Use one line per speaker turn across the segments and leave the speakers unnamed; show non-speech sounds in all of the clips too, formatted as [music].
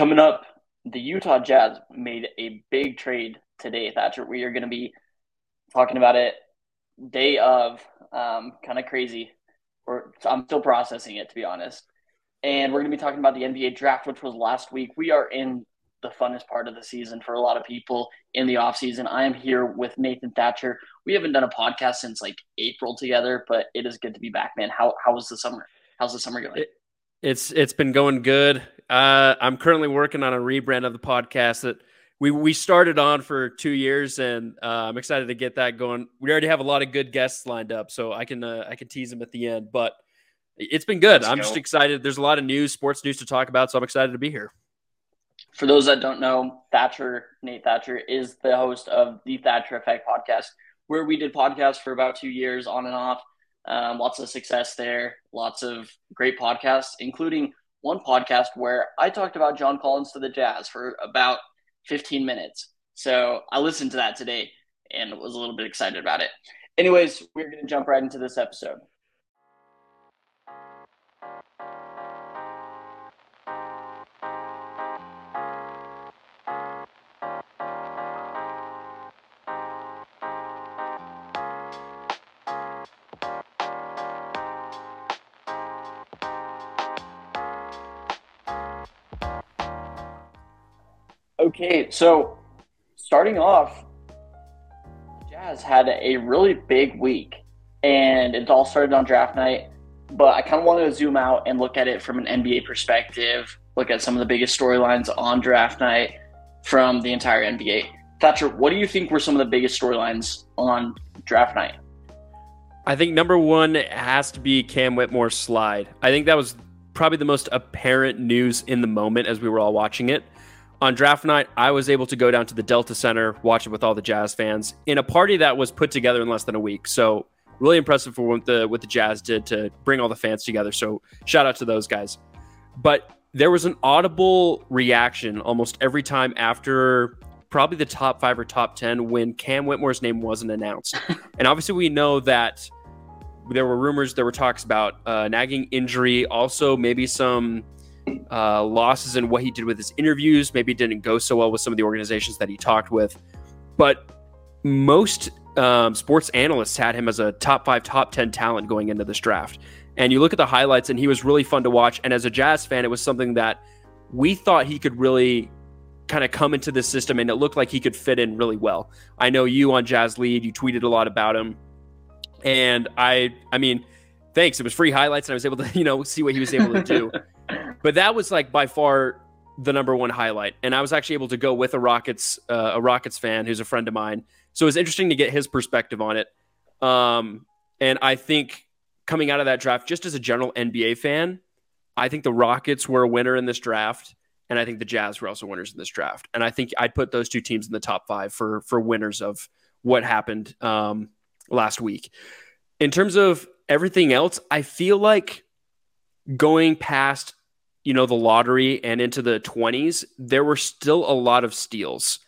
coming up, the Utah Jazz made a big trade today, Thatcher. We are going to be talking about it day of. Um, kind of crazy. Or I'm still processing it, to be honest. And we're going to be talking about the NBA draft, which was last week. We are in the funnest part of the season for a lot of people in the off season. I am here with Nathan Thatcher. We haven't done a podcast since like April together, but it is good to be back, man. How how was the summer? How's the summer going? It,
it's it's been going good. Uh, I'm currently working on a rebrand of the podcast that we we started on for two years, and uh, I'm excited to get that going. We already have a lot of good guests lined up, so I can uh, I can tease them at the end. But it's been good. Let's I'm go. just excited. There's a lot of news, sports news to talk about, so I'm excited to be here.
For those that don't know, Thatcher Nate Thatcher is the host of the Thatcher Effect podcast, where we did podcasts for about two years on and off. Um, lots of success there, lots of great podcasts, including one podcast where I talked about John Collins to the Jazz for about 15 minutes. So I listened to that today and was a little bit excited about it. Anyways, we're going to jump right into this episode. Okay, so starting off, Jazz had a really big week, and it all started on draft night. But I kind of wanted to zoom out and look at it from an NBA perspective, look at some of the biggest storylines on draft night from the entire NBA. Thatcher, what do you think were some of the biggest storylines on draft night?
I think number one has to be Cam Whitmore's slide. I think that was probably the most apparent news in the moment as we were all watching it on draft night, I was able to go down to the Delta Center, watch it with all the Jazz fans in a party that was put together in less than a week. So really impressive for what the what the Jazz did to bring all the fans together. So shout out to those guys. But there was an audible reaction almost every time after probably the top five or top ten when Cam Whitmore's name wasn't announced. [laughs] and obviously we know that there were rumors, there were talks about uh, nagging injury, also maybe some uh, losses in what he did with his interviews. Maybe didn't go so well with some of the organizations that he talked with. But most um, sports analysts had him as a top five, top 10 talent going into this draft. And you look at the highlights, and he was really fun to watch. And as a Jazz fan, it was something that we thought he could really kind of come into the system, and it looked like he could fit in really well. I know you on Jazz Lead, you tweeted a lot about him. And I, I mean, thanks. It was free highlights, and I was able to, [laughs] you know, see what he was able to do. But that was like by far the number one highlight. And I was actually able to go with a Rockets uh, a Rockets fan who's a friend of mine. So it was interesting to get his perspective on it. Um, and I think coming out of that draft, just as a general NBA fan, I think the Rockets were a winner in this draft, and I think the Jazz were also winners in this draft. And I think I'd put those two teams in the top five for for winners of what happened um, last week. In terms of everything else, I feel like going past you know, the lottery and into the 20s, there were still a lot of steals.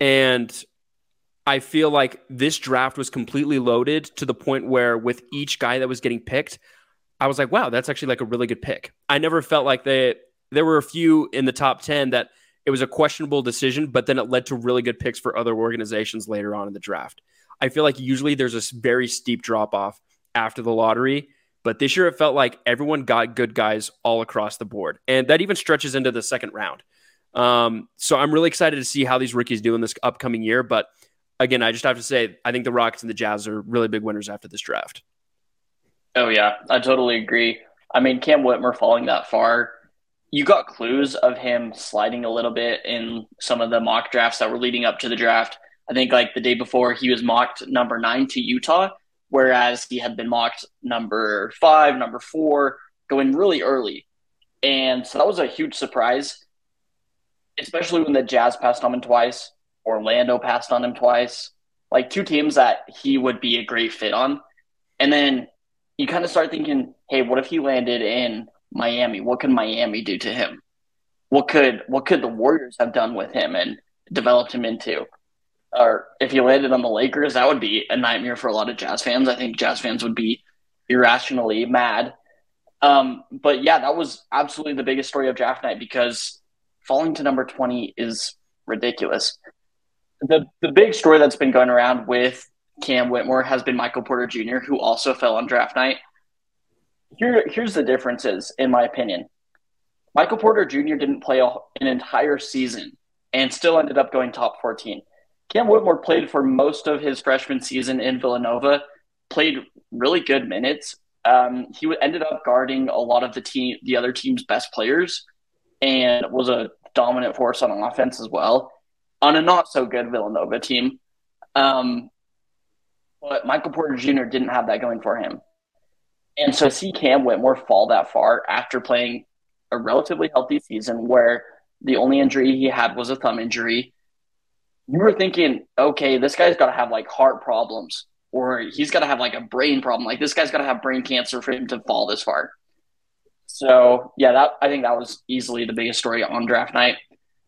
And I feel like this draft was completely loaded to the point where with each guy that was getting picked, I was like, wow, that's actually like a really good pick. I never felt like they there were a few in the top 10 that it was a questionable decision, but then it led to really good picks for other organizations later on in the draft. I feel like usually there's a very steep drop off after the lottery but this year it felt like everyone got good guys all across the board. And that even stretches into the second round. Um, so I'm really excited to see how these rookies do in this upcoming year. But again, I just have to say, I think the Rockets and the Jazz are really big winners after this draft.
Oh, yeah, I totally agree. I mean, Cam Whitmore falling that far, you got clues of him sliding a little bit in some of the mock drafts that were leading up to the draft. I think like the day before he was mocked number nine to Utah whereas he had been mocked number five, number four, going really early. And so that was a huge surprise, especially when the Jazz passed on him twice, Orlando passed on him twice, like two teams that he would be a great fit on. And then you kind of start thinking, hey, what if he landed in Miami? What could Miami do to him? What could what could the Warriors have done with him and developed him into? Or if he landed on the Lakers, that would be a nightmare for a lot of Jazz fans. I think Jazz fans would be irrationally mad. Um, but yeah, that was absolutely the biggest story of draft night because falling to number 20 is ridiculous. The the big story that's been going around with Cam Whitmore has been Michael Porter Jr., who also fell on draft night. Here, here's the differences, in my opinion. Michael Porter Jr. didn't play an entire season and still ended up going top 14. Cam Whitmore played for most of his freshman season in Villanova, played really good minutes. Um, he ended up guarding a lot of the team, the other team's best players, and was a dominant force on offense as well on a not so good Villanova team. Um, but Michael Porter Jr. didn't have that going for him. And so see Cam Whitmore fall that far after playing a relatively healthy season where the only injury he had was a thumb injury. You were thinking, okay, this guy's got to have like heart problems or he's got to have like a brain problem. Like this guy's got to have brain cancer for him to fall this far. So yeah, that I think that was easily the biggest story on draft night.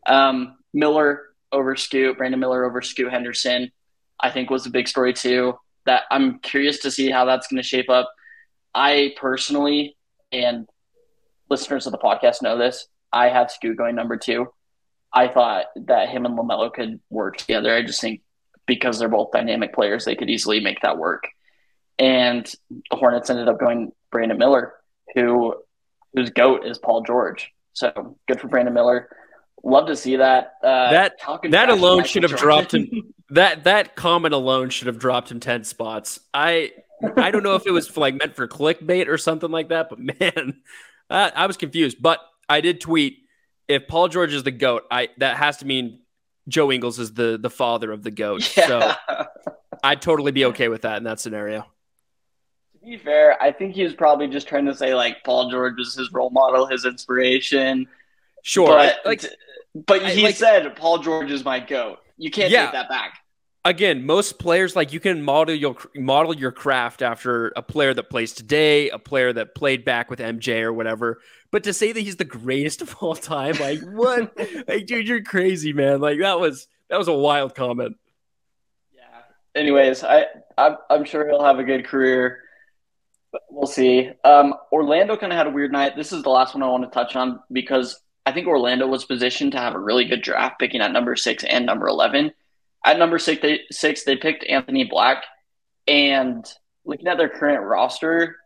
Um, Miller over Scoot, Brandon Miller over Scoot Henderson, I think was a big story too. That I'm curious to see how that's going to shape up. I personally, and listeners of the podcast know this, I have Scoot going number two. I thought that him and LaMelo could work together. I just think because they're both dynamic players, they could easily make that work. And the Hornets ended up going Brandon Miller, who whose goat is Paul George. So good for Brandon Miller. Love to see that.
Uh, that that alone should have dropped him. [laughs] That that comment alone should have dropped him ten spots. I I don't know if it was like meant for clickbait or something like that, but [laughs] man, I, I was confused. But I did tweet if Paul George is the goat, I that has to mean Joe Ingles is the the father of the goat. Yeah. So I'd totally be okay with that in that scenario.
To be fair, I think he was probably just trying to say like Paul George was his role model, his inspiration.
Sure,
but, I, like, but he like, said Paul George is my goat. You can't yeah. take that back.
Again, most players like you can model your model your craft after a player that plays today, a player that played back with MJ or whatever. But to say that he's the greatest [laughs] of all time, like what? [laughs] like, dude, you're crazy, man. Like that was that was a wild comment.
Yeah. Anyways, I I'm, I'm sure he'll have a good career. But we'll see. Um, Orlando kind of had a weird night. This is the last one I want to touch on because I think Orlando was positioned to have a really good draft, picking at number six and number eleven. At number six, they, six, they picked Anthony Black, and looking at their current roster,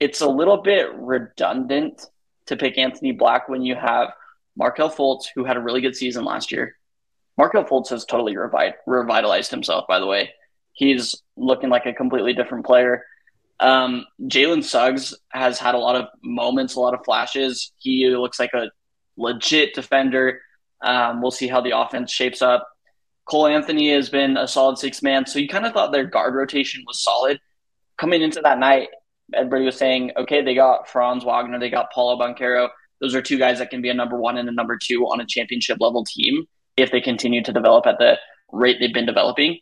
it's a little bit redundant to pick Anthony Black when you have Markelle Fultz, who had a really good season last year. Markelle Fultz has totally revi- revitalized himself, by the way. He's looking like a completely different player. Um, Jalen Suggs has had a lot of moments, a lot of flashes. He looks like a legit defender. Um, we'll see how the offense shapes up. Cole Anthony has been a solid six man, so you kind of thought their guard rotation was solid. Coming into that night, everybody was saying, okay, they got Franz Wagner, they got Paolo Banchero. Those are two guys that can be a number one and a number two on a championship level team if they continue to develop at the rate they've been developing.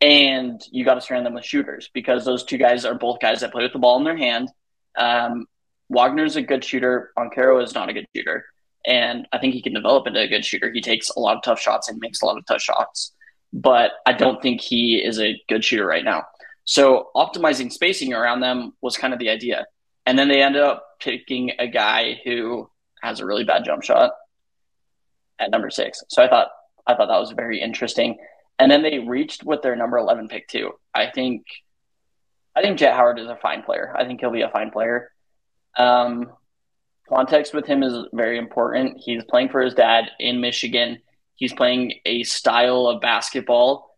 And you got to surround them with shooters because those two guys are both guys that play with the ball in their hand. Um, Wagner's a good shooter. Banchero is not a good shooter. And I think he can develop into a good shooter. He takes a lot of tough shots and makes a lot of tough shots. But I don't think he is a good shooter right now. So optimizing spacing around them was kind of the idea. And then they ended up picking a guy who has a really bad jump shot at number six. So I thought I thought that was very interesting. And then they reached with their number eleven pick too. I think I think Jett Howard is a fine player. I think he'll be a fine player. Um, context with him is very important. He's playing for his dad in Michigan. He's playing a style of basketball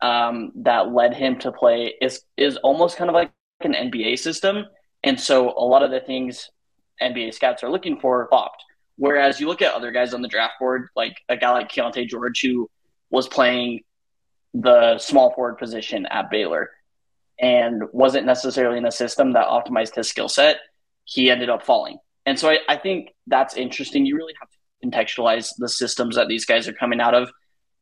um, that led him to play is is almost kind of like an NBA system, and so a lot of the things NBA scouts are looking for popped. Whereas you look at other guys on the draft board, like a guy like Keyonte George, who was playing the small forward position at Baylor and wasn't necessarily in a system that optimized his skill set, he ended up falling. And so I, I think that's interesting. You really have to contextualize the systems that these guys are coming out of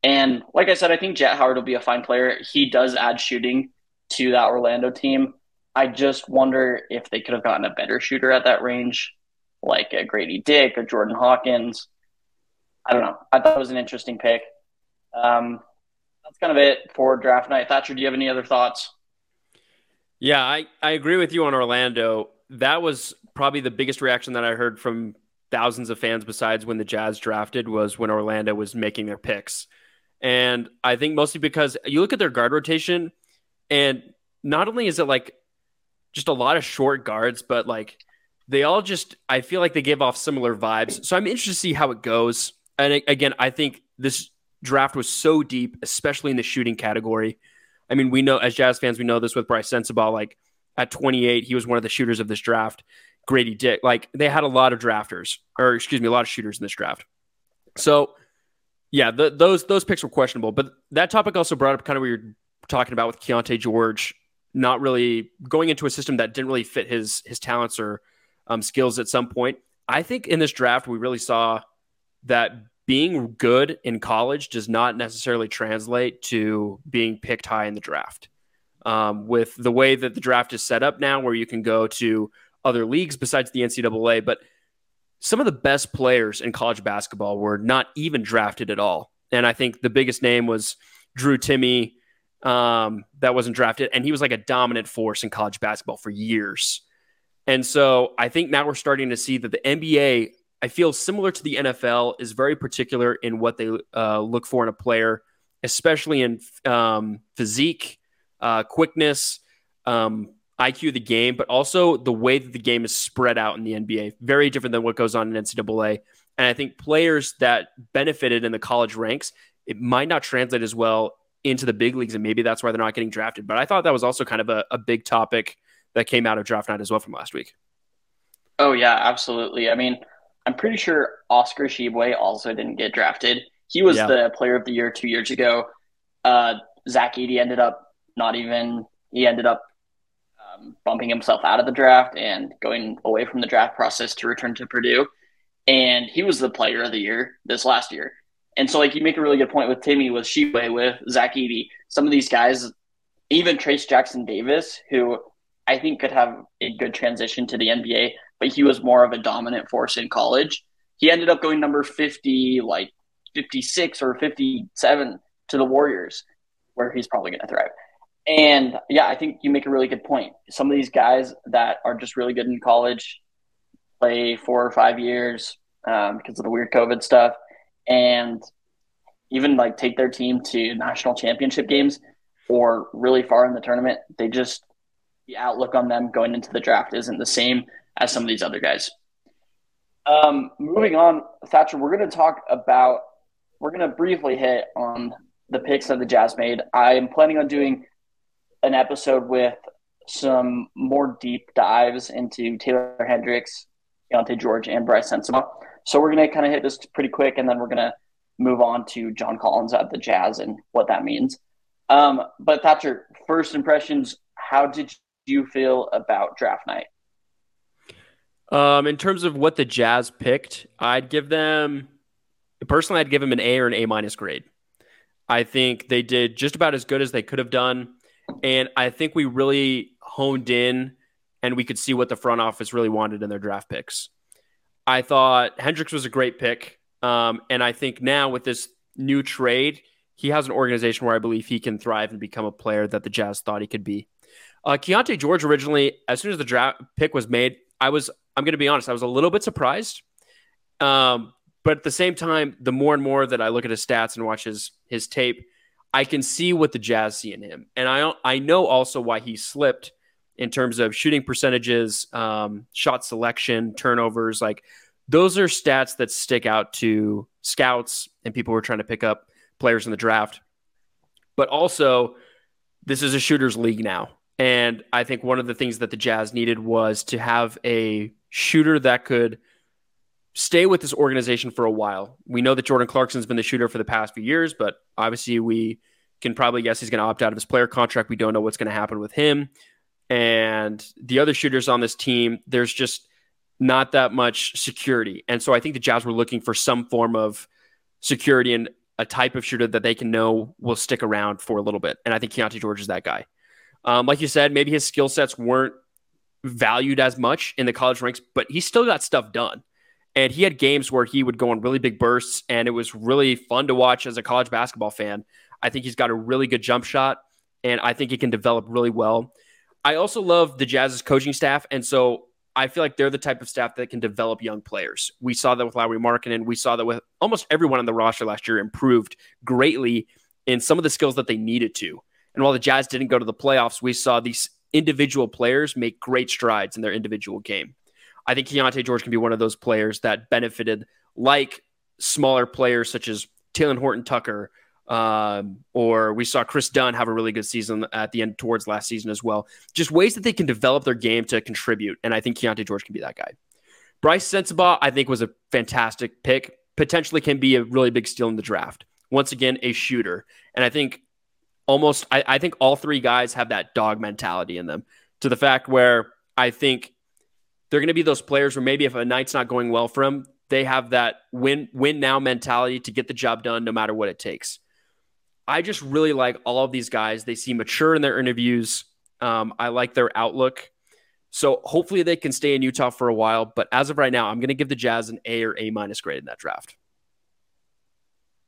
and like I said, I think Jett Howard will be a fine player. He does add shooting to that Orlando team. I just wonder if they could have gotten a better shooter at that range, like a Grady Dick or Jordan Hawkins. I don't know. I thought it was an interesting pick. Um, that's kind of it for draft night. Thatcher, do you have any other thoughts?
Yeah, I, I agree with you on Orlando. That was probably the biggest reaction that I heard from thousands of fans besides when the Jazz drafted was when Orlando was making their picks. And I think mostly because you look at their guard rotation, and not only is it like just a lot of short guards, but like they all just, I feel like they give off similar vibes. So I'm interested to see how it goes. And again, I think this draft was so deep, especially in the shooting category. I mean, we know as Jazz fans, we know this with Brice Sensabaugh. Like at 28, he was one of the shooters of this draft. Grady Dick, like they had a lot of drafters, or excuse me, a lot of shooters in this draft. So, yeah, the, those those picks were questionable. But that topic also brought up kind of what you're talking about with Keyonte George not really going into a system that didn't really fit his his talents or um, skills at some point. I think in this draft we really saw that being good in college does not necessarily translate to being picked high in the draft. Um, with the way that the draft is set up now, where you can go to other leagues besides the NCAA, but some of the best players in college basketball were not even drafted at all. And I think the biggest name was Drew Timme, um, that wasn't drafted, and he was like a dominant force in college basketball for years. And so I think now we're starting to see that the NBA, I feel similar to the NFL, is very particular in what they uh, look for in a player, especially in um, physique, uh, quickness, um, IQ of the game, but also the way that the game is spread out in the NBA. Very different than what goes on in NCAA. And I think players that benefited in the college ranks, it might not translate as well into the big leagues, and maybe that's why they're not getting drafted. But I thought that was also kind of a, a big topic that came out of draft night as well from last week.
Oh yeah, absolutely. I mean, I'm pretty sure Oscar Tshiebwe also didn't get drafted. He was yeah. the player of the year two years ago. Uh, Zach Edey ended up not even. He ended up um, bumping himself out of the draft and going away from the draft process to return to Purdue. And he was the player of the year this last year. And so, like, you make a really good point with Timme, with Tshiebwe, with Zach Edey. Some of these guys, even Trayce Jackson Davis, who I think could have a good transition to the NBA, but he was more of a dominant force in college. He ended up going number 50, like 56 or 57 to the Warriors, where he's probably going to thrive. And yeah, I think you make a really good point. Some of these guys that are just really good in college play four or five years um, because of the weird COVID stuff and even like take their team to national championship games or really far in the tournament, they just the outlook on them going into the draft isn't the same as some of these other guys. Um, moving on, Thatcher, we're going to talk about, we're going to briefly hit on the picks that the Jazz made. I am planning on doing an episode with some more deep dives into Taylor Hendricks, Keyonte George, and Brice Sensabaugh. So we're going to kind of hit this pretty quick, and then we're going to move on to John Collins at the Jazz and what that means. Um, but Thatcher, first impressions, how did you feel about draft night?
Um, in terms of what the Jazz picked, I'd give them personally, I'd give them an A or an A minus grade. I think they did just about as good as they could have done. And I think we really honed in and we could see what the front office really wanted in their draft picks. I thought Hendricks was a great pick. Um, and I think now with this new trade, he has an organization where I believe he can thrive and become a player that the Jazz thought he could be. Uh, Keyonte George originally, as soon as the draft pick was made, I was, I'm going to be honest, I was a little bit surprised. Um, but at the same time, the more and more that I look at his stats and watch his his tape, I can see what the Jazz see in him, and I I know also why he slipped in terms of shooting percentages, um, shot selection, turnovers. Like those are stats that stick out to scouts and people who are trying to pick up players in the draft. But also, this is a shooters league now. And I think one of the things that the Jazz needed was to have a shooter that could stay with this organization for a while. We know that Jordan Clarkson's been the shooter for the past few years, but obviously we can probably guess he's going to opt out of his player contract. We don't know what's going to happen with him and the other shooters on this team, there's just not that much security. And so I think the Jazz were looking for some form of security and a type of shooter that they can know will stick around for a little bit. And I think Keyonte George is that guy. Um, like you said, maybe his skill sets weren't valued as much in the college ranks, but he still got stuff done. And he had games where he would go on really big bursts, and it was really fun to watch as a college basketball fan. I think he's got a really good jump shot, and I think he can develop really well. I also love the Jazz's coaching staff, and so I feel like they're the type of staff that can develop young players. We saw that with Lauri Markkanen. We saw that with almost everyone on the roster last year improved greatly in some of the skills that they needed to. And while the Jazz didn't go to the playoffs, we saw these individual players make great strides in their individual game. I think Keyonte George can be one of those players that benefited, like smaller players such as Talen Horton Tucker, um, or we saw Kris Dunn have a really good season at the end towards last season as well. Just ways that they can develop their game to contribute. And I think Keyonte George can be that guy. Brice Sensabaugh, I think, was a fantastic pick. Potentially can be a really big steal in the draft. Once again, a shooter. And I think almost, I, I think all three guys have that dog mentality in them to the fact where I think they're going to be those players where maybe if a night's not going well for them, they have that win win now mentality to get the job done no matter what it takes. I just really like all of these guys. They seem mature in their interviews. Um, I like their outlook. So hopefully they can stay in Utah for a while. But as of right now, I'm going to give the Jazz an A or A minus grade in that draft.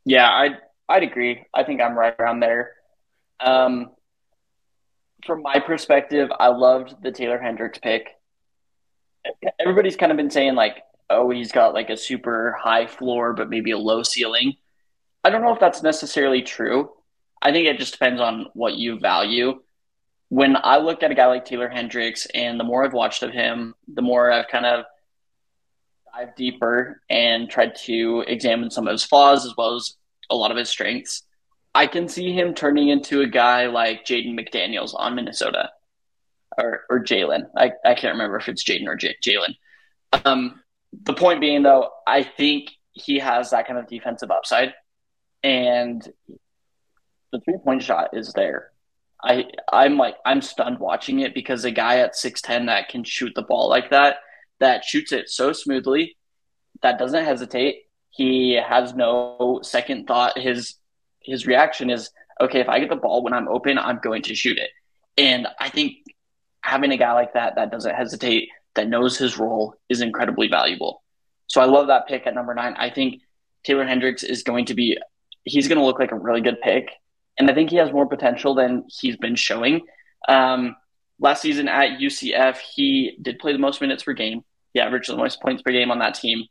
Yeah, I'd I'd agree. I think I'm right around there. Um, from my perspective, I loved the Taylor Hendricks pick. Everybody's kind of been saying like, oh, he's got like a super high floor, but maybe a low ceiling. I don't know if that's necessarily true. I think it just depends on what you value. When I look at a guy like Taylor Hendricks, and the more I've watched of him, the more I've kind of dived deeper and tried to examine some of his flaws as well as a lot of his strengths. I can see him turning into a guy like Jaden McDaniels on Minnesota or, or Jalen. I, I can't remember if it's Jaden or J- Jalen. Um, the point being, though, I think he has that kind of defensive upside and the three point shot is there. I I'm like I'm stunned watching it because a guy at six ten that can shoot the ball like that, that shoots it so smoothly, that doesn't hesitate. He has no second thought. His his reaction is okay. If I get the ball when I'm open, I'm going to shoot it. And I think having a guy like that that doesn't hesitate, that knows his role, is incredibly valuable. So I love that pick at number nine. I think Taylor Hendricks is going to be he's going to look like a really good pick. And I think he has more potential than he's been showing. Um, last season at UCF, he did play the most minutes per game. He averaged the most points per game on that team.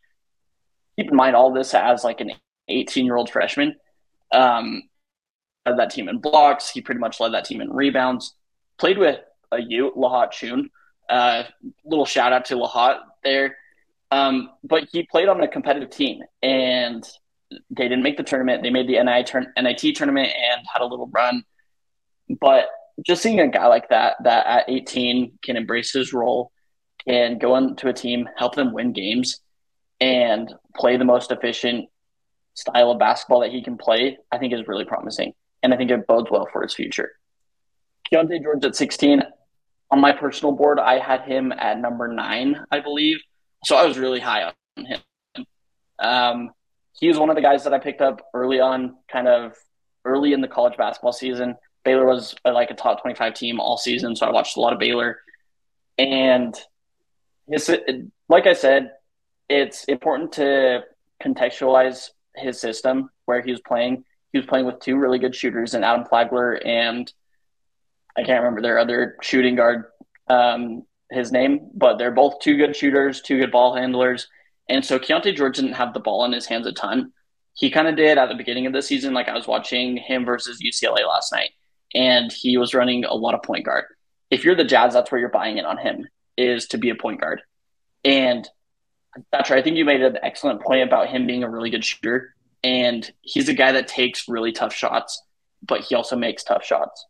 Keep in mind all this as like an 18 year old freshman. Um, led that team in blocks. He pretty much led that team in rebounds. Played with a U, Lahat Thioune. Uh, little shout out to Lahat there. Um, but he played on a competitive team, and they didn't make the tournament. They made the NIT, NIT tournament and had a little run. But just seeing a guy like that, that at 18 can embrace his role, can go into a team, help them win games, and play the most efficient style of basketball that he can play, I think is really promising. And I think it bodes well for his future. Keyonte George at 16. On my personal board, I had him at number nine, I believe. So I was really high on him. Um, he was one of the guys that I picked up early on, kind of early in the college basketball season. Baylor was uh, like a top 25 team all season, so I watched a lot of Baylor. And his, like I said, it's important to contextualize his system where he was playing. He was playing with two really good shooters, and Adam Flagler and I can't remember their other shooting guard, um, his name, but they're both two good shooters, two good ball handlers, and so Keyonte George didn't have the ball in his hands a ton. He kind of did at the beginning of the season. Like I was watching him versus UCLA last night, and he was running a lot of point guard. If you're the Jazz, that's where you're buying it on him is to be a point guard. And that's right. I think you made an excellent point about him being a really good shooter. And he's a guy that takes really tough shots, but he also makes tough shots.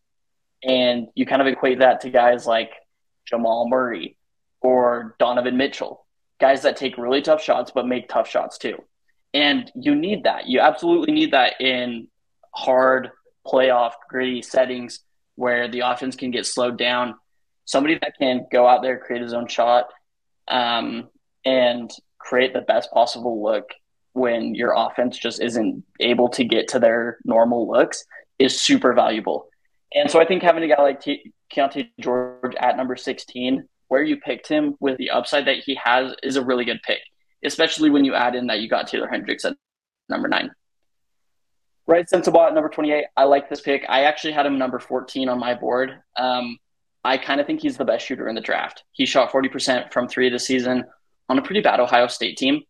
And you kind of equate that to guys like Jamal Murray or Donovan Mitchell, guys that take really tough shots but make tough shots too. And you need that. You absolutely need that in hard playoff gritty settings where the offense can get slowed down. Somebody that can go out there, create his own shot, um, and create the best possible look when your offense just isn't able to get to their normal looks is super valuable. And so I think having a guy like T- Keyonte George at number 16 where you picked him with the upside that he has is a really good pick, especially when you add in that you got Taylor Hendricks at number nine. Right, Sensabaugh at number 28. I like this pick. I actually had him number 14 on my board. Um, I kind of think he's the best shooter in the draft. He shot 40% from three this season on a pretty bad Ohio State team.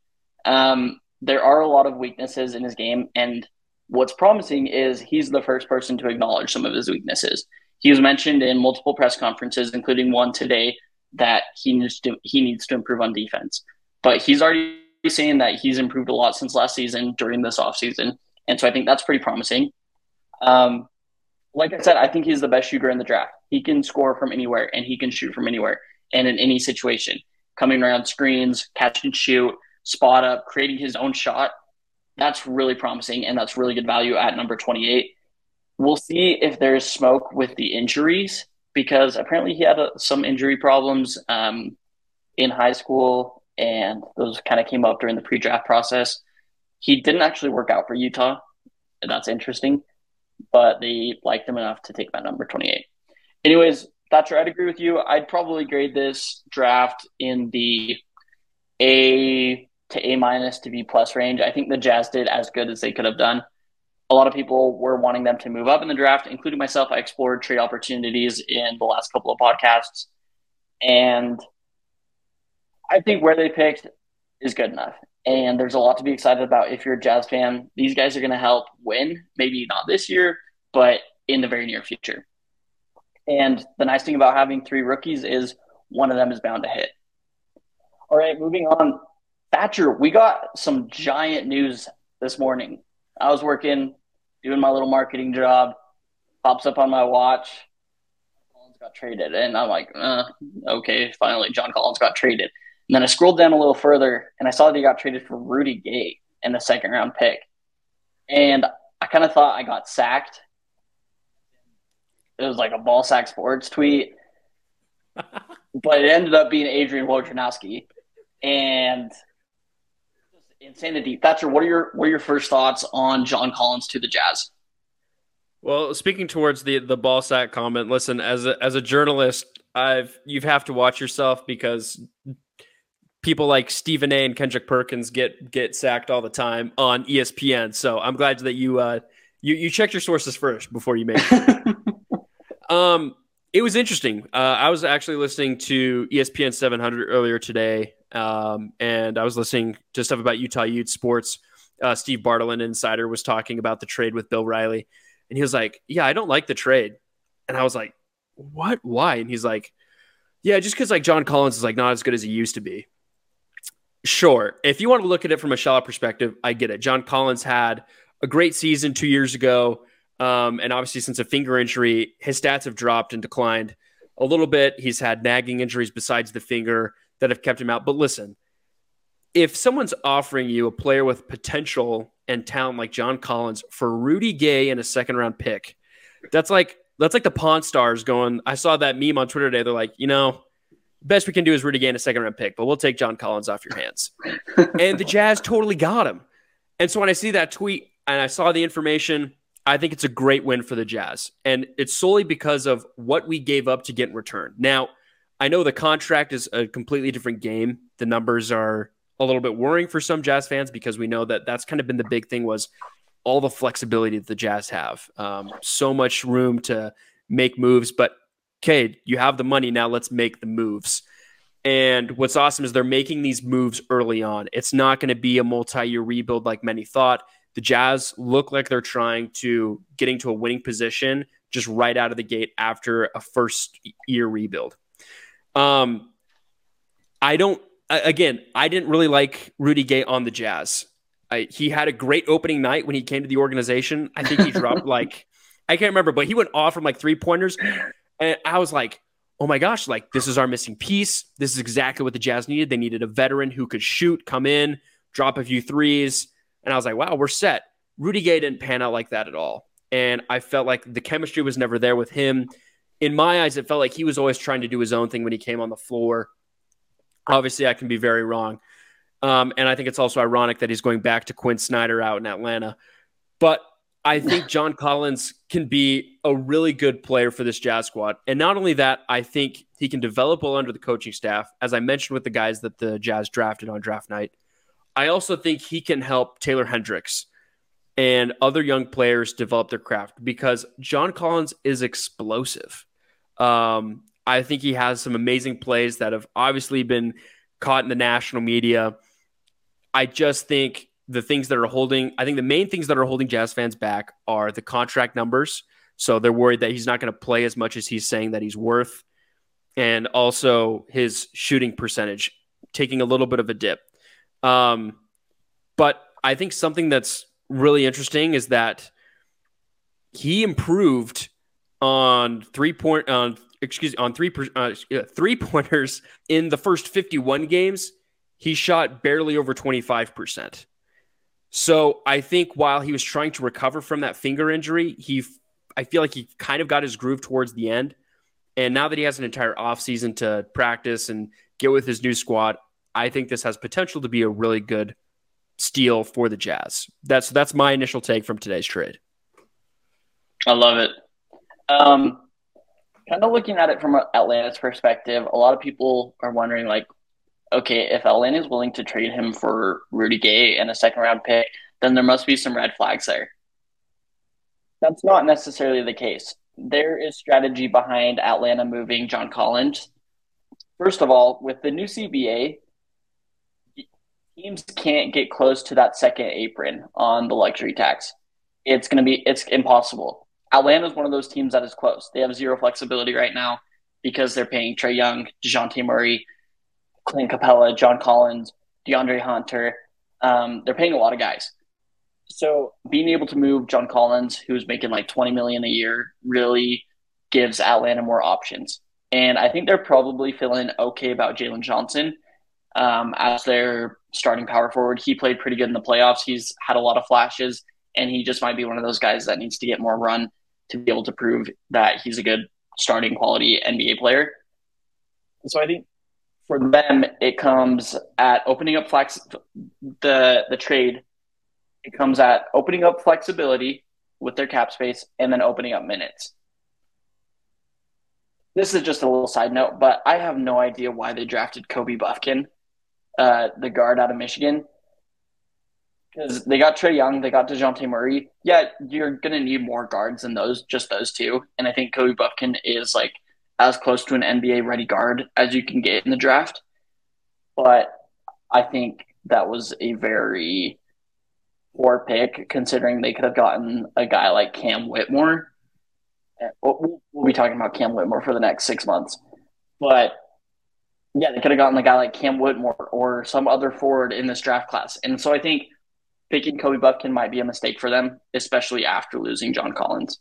Um, there are a lot of weaknesses in his game, and what's promising is he's the first person to acknowledge some of his weaknesses. He was mentioned in multiple press conferences, including one today, that he needs to he needs to improve on defense. But he's already saying that he's improved a lot since last season during this offseason. And so I think that's pretty promising. Um, like I said, I think he's the best shooter in the draft. He can score from anywhere and he can shoot from anywhere and in any situation. Coming around screens, catch and shoot, spot up, creating his own shot. That's really promising and that's really good value at number 28. We'll see if there's smoke with the injuries because apparently he had a, some injury problems um, in high school and those kind of came up during the pre-draft process. He didn't actually work out for Utah. That's interesting, but they liked him enough to take that number 28. Anyways, Thatcher, I'd agree with you. I'd probably grade this draft in the A to A minus to B plus range. I think the Jazz did as good as they could have done. A lot of people were wanting them to move up in the draft, including myself. I explored trade opportunities in the last couple of podcasts, and I think where they picked is good enough. And there's a lot to be excited about if you're a Jazz fan. These guys are going to help win, maybe not this year, but in the very near future. And the nice thing about having three rookies is one of them is bound to hit. All right, moving on. Thatcher, we got some giant news this morning. I was working, doing my little marketing job, pops up on my watch. Collins got traded. And I'm like, uh, okay, finally, John Collins got traded. And then I scrolled down a little further and I saw that he got traded for Rudy Gay in the second round pick. And I kind of thought I got sacked. It was like a ball sack sports tweet. [laughs] but it ended up being Adrian Wojnarowski. And insanity. Thatcher, what are your what are your first thoughts on John Collins to the Jazz?
Well, speaking towards the the ball sack comment, listen, as a as a journalist, I've you have to watch yourself because people like Stephen A. and Kendrick Perkins get get sacked all the time on ESPN. So I'm glad that you uh, you you checked your sources first before you made. It. [laughs] um, it was interesting. Uh, I was actually listening to ESPN 700 earlier today, um, and I was listening to stuff about Utah Ute sports. Uh, Steve Bartle, an insider, was talking about the trade with Bill Riley, and he was like, "Yeah, I don't like the trade," and I was like, "What? Why?" And he's like, "Yeah, just because like John Collins is like not as good as he used to be." Sure. If you want to look at it from a shallow perspective, I get it. John Collins had a great season two years ago. Um, and obviously, since a finger injury, his stats have dropped and declined a little bit. He's had nagging injuries besides the finger that have kept him out. But listen, if someone's offering you a player with potential and talent like John Collins for Rudy Gay and a second round pick, that's like that's like the Pawn Stars going. I saw that meme on Twitter today. They're like, you know, best we can do is Rudy Gay gain a second round pick, but we'll take John Collins off your hands. [laughs] and the Jazz totally got him. And so when I see that tweet and I saw the information, I think it's a great win for the Jazz. And it's solely because of what we gave up to get in return. Now, I know the contract is a completely different game. The numbers are a little bit worrying for some Jazz fans because we know that that's kind of been the big thing was all the flexibility that the Jazz have. Um, so much room to make moves, but okay, you have the money now, let's make the moves. And what's awesome is they're making these moves early on. It's not going to be a multi-year rebuild like many thought. The Jazz look like they're trying to getting to a winning position just right out of the gate after a first year rebuild. Um, I don't. Again, I didn't really like Rudy Gay on the Jazz. I, he had a great opening night when he came to the organization. I think he dropped [laughs] like I can't remember, but he went off from like three pointers. And I was like, oh my gosh, like this is our missing piece. This is exactly what the Jazz needed. They needed a veteran who could shoot, come in, drop a few threes. And I was like, wow, we're set. Rudy Gay didn't pan out like that at all. And I felt like the chemistry was never there with him. In my eyes, it felt like he was always trying to do his own thing when he came on the floor. Obviously, I can be very wrong. Um, and I think it's also ironic that he's going back to Quin Snyder out in Atlanta. But I think [laughs] John Collins can be a really good player for this Jazz squad. And not only that, I think he can develop well under the coaching staff, as I mentioned with the guys that the Jazz drafted on draft night. I also think he can help Taylor Hendricks and other young players develop their craft because John Collins is explosive. Um, I think he has some amazing plays that have obviously been caught in the national media. I just think the things that are holding, I think the main things that are holding Jazz fans back are the contract numbers. So they're worried that he's not going to play as much as he's saying that he's worth. And also his shooting percentage taking a little bit of a dip. Um, but I think something that's really interesting is that he improved on three point on excuse on three uh, three [laughs] pointers in the first 51 games. He shot barely over 25%. So I think while he was trying to recover from that finger injury, he I feel like he kind of got his groove towards the end. And now that he has an entire offseason to practice and get with his new squad, I think this has potential to be a really good steal for the Jazz. That's that's my initial take from today's trade.
I love it. Um, kind of looking at it from Atlanta's perspective, a lot of people are wondering, like, okay, if Atlanta is willing to trade him for Rudy Gay and a second round pick, then there must be some red flags there. That's not necessarily the case. There is strategy behind Atlanta moving John Collins. First of all, with the new CBA, teams can't get close to that second apron on the luxury tax. It's going to be it's impossible. Atlanta is one of those teams that is close. They have zero flexibility right now because they're paying Trae Young, Dejounte Murray, Clint Capela, John Collins, DeAndre Hunter. Um, they're paying a lot of guys. So being able to move John Collins, who's making like 20 million a year, really gives Atlanta more options. And I think they're probably feeling okay about Jalen Johnson um, as their starting power forward. He played pretty good in the playoffs. He's had a lot of flashes, and he just might be one of those guys that needs to get more run to be able to prove that he's a good starting quality NBA player. So I think for them, it comes at opening up flex the the trade. It comes at opening up flexibility with their cap space and then opening up minutes. This is just a little side note, but I have no idea why they drafted Kobe Bufkin uh, the guard out of Michigan. Because they got Trae Young, they got DeJounte Murray. Yeah, you're going to need more guards than those, just those two. And I think Kobe Bufkin is like as close to an NBA ready guard as you can get in the draft. But I think that was a very poor pick considering they could have gotten a guy like Cam Whitmore. We'll, we'll be talking about Cam Whitmore for the next six months. But yeah, they could have gotten a guy like Cam Whitmore or some other forward in this draft class. And so I think picking Kobe Bufkin might be a mistake for them, especially after losing John Collins.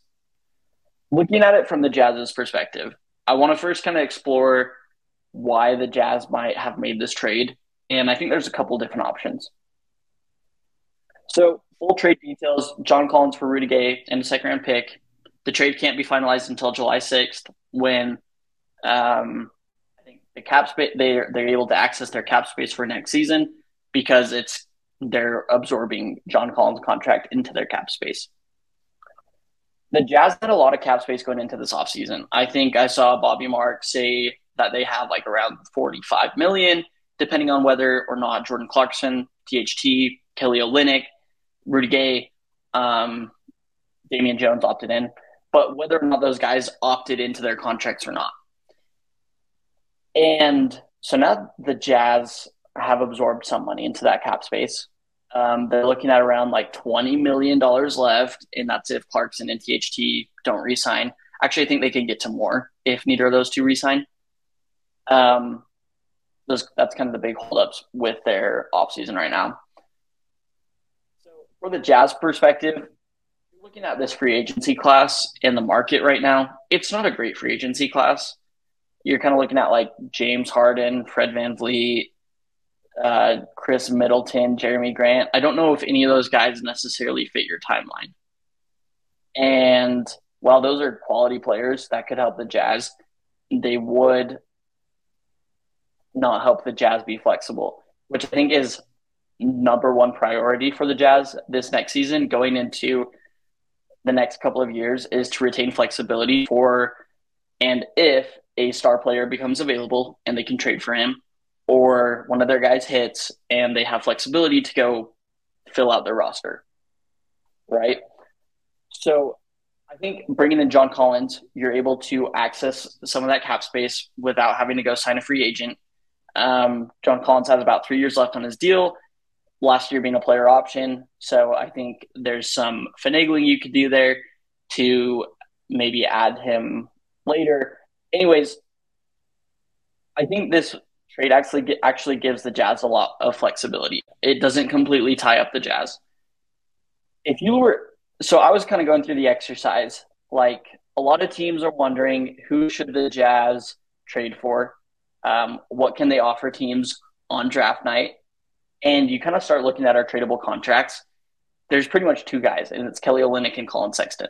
Looking at it from the Jazz's perspective, I want to first kind of explore why the Jazz might have made this trade. And I think there's a couple different options. So, full trade details John Collins for Rudy Gay and a second round pick. The trade can't be finalized until July 6th when um, the cap space they're they're able to access their cap space for next season because it's they're absorbing John Collins' contract into their cap space. The Jazz had a lot of cap space going into this offseason. I think I saw Bobby Mark say that they have like around 45 million, depending on whether or not Jordan Clarkson, THT, Kelly Olynyk, Rudy Gay, um, Damian Jones opted in, but whether or not those guys opted into their contracts or not. And so now the Jazz have absorbed some money into that cap space. Um, they're looking at around like $20 million left, and that's if Clarkson and THT don't resign. Actually, I think they can get to more if neither of those two resign. Um, those, that's kind of the big holdups with their offseason right now. So, for the Jazz perspective, looking at this free agency class in the market right now, it's not a great free agency class you're kind of looking at like James Harden, Fred VanVleet, uh, Khris Middleton, Jerami Grant. I don't know if any of those guys necessarily fit your timeline. And while those are quality players that could help the Jazz, they would not help the Jazz be flexible, which I think is number one priority for the Jazz this next season going into the next couple of years is to retain flexibility for and if a star player becomes available and they can trade for him, or one of their guys hits and they have flexibility to go fill out their roster. Right. So I think bringing in John Collins, you're able to access some of that cap space without having to go sign a free agent. Um, John Collins has about three years left on his deal. Last year being a player option, so I think there's some finagling you could do there to maybe add him later. Anyways, I think this trade actually actually gives the Jazz a lot of flexibility. It doesn't completely tie up the Jazz. If you were so I was kind of going through the exercise. Like a lot of teams are wondering who should the Jazz trade for? Um, what can they offer teams on draft night? And you kind of start looking at our tradable contracts. There's pretty much two guys, and it's Kelly Olynyk and Collin Sexton.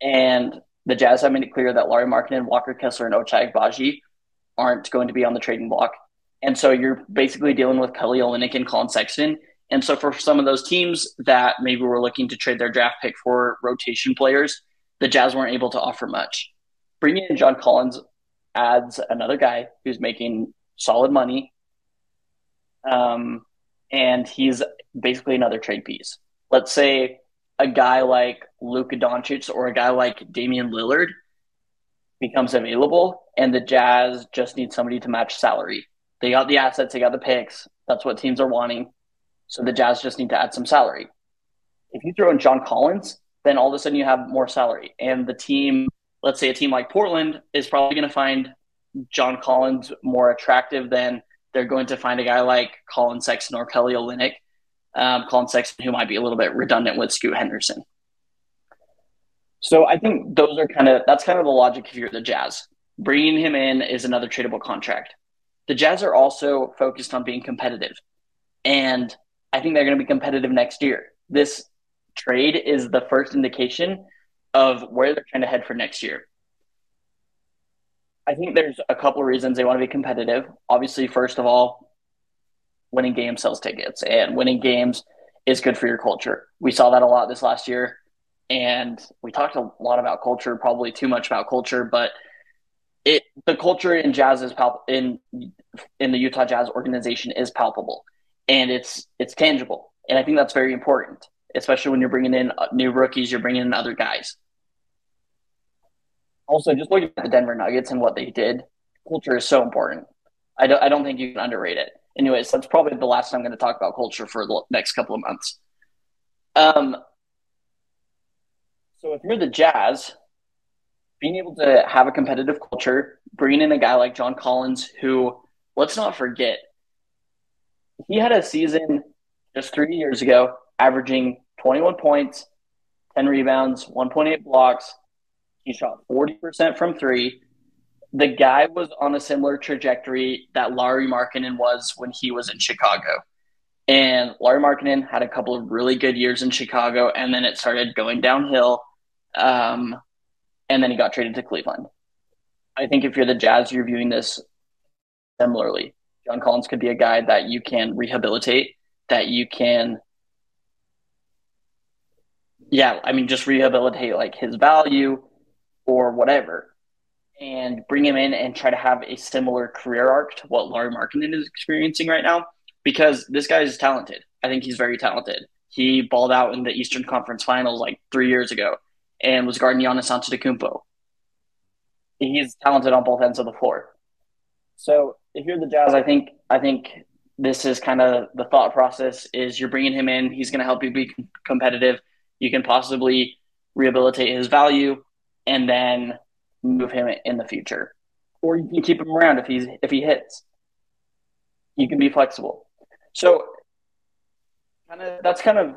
And the Jazz have made it clear that Lauri Markkanen, Walker Kessler, and Ochai Agbaji aren't going to be on the trading block. And so you're basically dealing with Kelly Olynyk and Collin Sexton. And so for some of those teams that maybe were looking to trade their draft pick for rotation players, the Jazz weren't able to offer much. Bringing in John Collins adds another guy who's making solid money. Um, and he's basically another trade piece. Let's say a guy like Luka Doncic or a guy like Damian Lillard becomes available, and the Jazz just need somebody to match salary. They got the assets, they got the picks. That's what teams are wanting. So the Jazz just need to add some salary. If you throw in John Collins, then all of a sudden you have more salary. And the team, let's say a team like Portland, is probably going to find John Collins more attractive than they're going to find a guy like Collin Sexton or Kelly Olynyk um, Collin Sexton, who might be a little bit redundant with Scoot Henderson. So I think those are kind of that's kind of the logic if you're the Jazz. Bringing him in is another tradable contract. The Jazz are also focused on being competitive, and I think they're going to be competitive next year. This trade is the first indication of where they're trying to head for next year. I think there's a couple of reasons they want to be competitive. Obviously, first of all, winning games sells tickets, and winning games is good for your culture. We saw that a lot this last year, and we talked a lot about culture, probably too much about culture, but it the culture in jazz is palp- in in the Utah Jazz organization is palpable, and it's it's tangible, and I think that's very important, especially when you're bringing in uh, new rookies, you're bringing in other guys. Also, just looking at the Denver Nuggets and what they did, culture is so important. I don't, I don't think you can underrate it anyways, that's probably the last I'm going to talk about culture for the next couple of months. Um, so if you're the Jazz, being able to have a competitive culture, bringing in a guy like John Collins, who let's not forget, he had a season just three years ago, averaging 21 points, 10 rebounds, 1.8 blocks. He shot 40% from three the guy was on a similar trajectory that Larry Markkanen was when he was in Chicago. And Larry Markkanen had a couple of really good years in Chicago, and then it started going downhill. Um, and then he got traded to Cleveland. I think if you're the Jazz, you're viewing this similarly. John Collins could be a guy that you can rehabilitate, that you can, yeah, I mean, just rehabilitate like his value or whatever and bring him in and try to have a similar career arc to what Lauri Markkanen is experiencing right now because this guy is talented. I think he's very talented. He balled out in the Eastern Conference Finals like three years ago and was guarding Giannis Antetokounmpo. He's talented on both ends of the floor. So if you're the Jazz, I think I think this is kind of the thought process: is you're bringing him in. He's going to help you be competitive. You can possibly rehabilitate his value, and then move him in the future, or you can keep him around if he's if he hits. You can be flexible. So, kind of that's kind of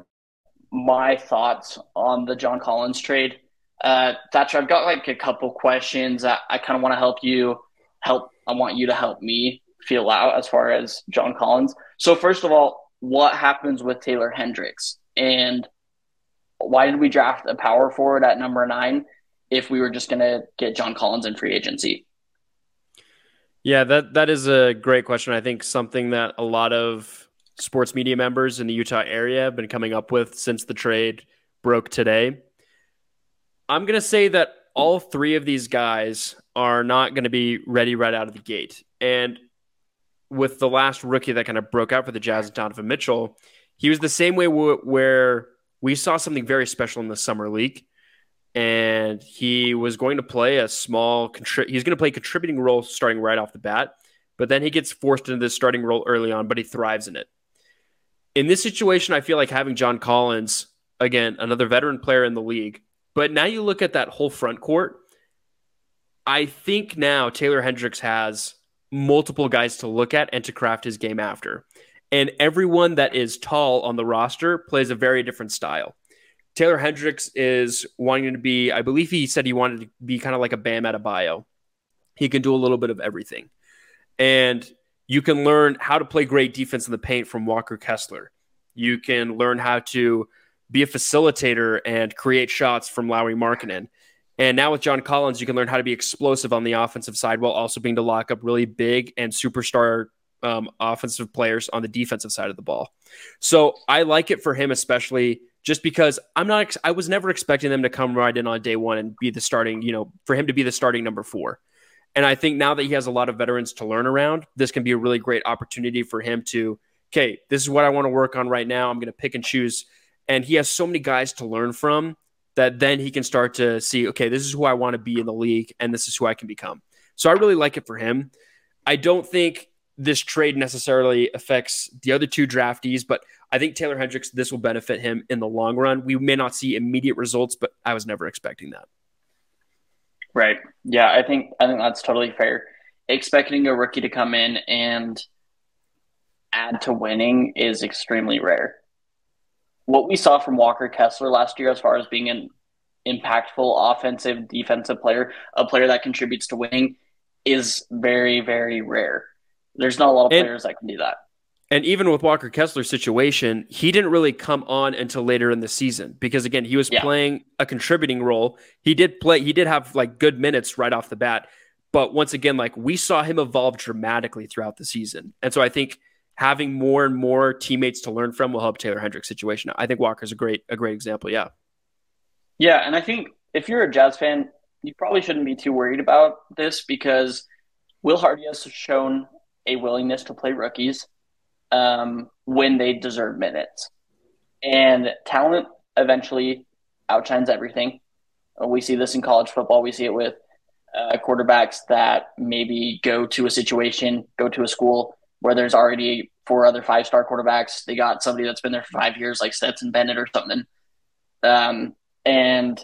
my thoughts on the John Collins trade. Uh, Thatcher, I've got like a couple questions. I, I kind of want to help you help. I want you to help me feel out as far as John Collins. So, first of all, what happens with Taylor Hendricks and why did we draft a power forward at number nine? If we were just going to get John Collins in free agency?
Yeah, that that is a great question. I think something that a lot of sports media members in the Utah area have been coming up with since the trade broke today. I'm going to say that all three of these guys are not going to be ready right out of the gate. And with the last rookie that kind of broke out for the Jazz, Donovan Mitchell, he was the same way w- where we saw something very special in the summer league and he was going to play a small. Contri- he's going to play a contributing role starting right off the bat, but then he gets forced into this starting role early on, but he thrives in it. In this situation, I feel like having John Collins again, another veteran player in the league. But now you look at that whole front court. I think now Taylor Hendricks has multiple guys to look at and to craft his game after. And everyone that is tall on the roster plays a very different style. Taylor Hendricks is wanting to be, I believe he said he wanted to be kind of like a Bam Adebayo. He can do a little bit of everything. And you can learn how to play great defense in the paint from Walker Kessler. You can learn how to be a facilitator and create shots from Lauri Markkanen. And now with John Collins, you can learn how to be explosive on the offensive side while also being to lock up really big and superstar um, offensive players on the defensive side of the ball. So I like it for him, especially just because I'm not, I was never expecting them to come right in on day one and be the starting, you know, for him to be the starting number four. And I think now that he has a lot of veterans to learn around, this can be a really great opportunity for him to, okay, this is what I want to work on right now. I'm going to pick and choose. And he has so many guys to learn from that then he can start to see, okay, this is who I want to be in the league and this is who I can become. So I really like it for him. I don't think this trade necessarily affects the other two draftees, but I think Taylor Hendricks, this will benefit him in the long run. We may not see immediate results, but I was never expecting that.
Right. Yeah, I think I think that's totally fair. Expecting a rookie to come in and add to winning is extremely rare what we saw from Walker Kessler last year, as far as being an impactful offensive, defensive player, a player that contributes to winning, is very, very rare. There's not a lot of and, players that can do that.
And even with Walker Kessler's situation, he didn't really come on until later in the season because again, he was yeah. playing a contributing role. He did play, he did have like good minutes right off the bat. But once again, like we saw him evolve dramatically throughout the season. And so I think having more and more teammates to learn from will help Taylor Hendricks' situation. I think Walker's a great a great example. Yeah.
Yeah, and I think if you're a Jazz fan, you probably shouldn't be too worried about this because Will Hardy has shown a willingness to play rookies um, when they deserve minutes, and talent eventually outshines everything. We see this in college football. We see it with uh, quarterbacks that maybe go to a situation, go to a school where there's already four other five star quarterbacks. They got somebody that's been there for five years, like Stetson Bennett or something. Um, and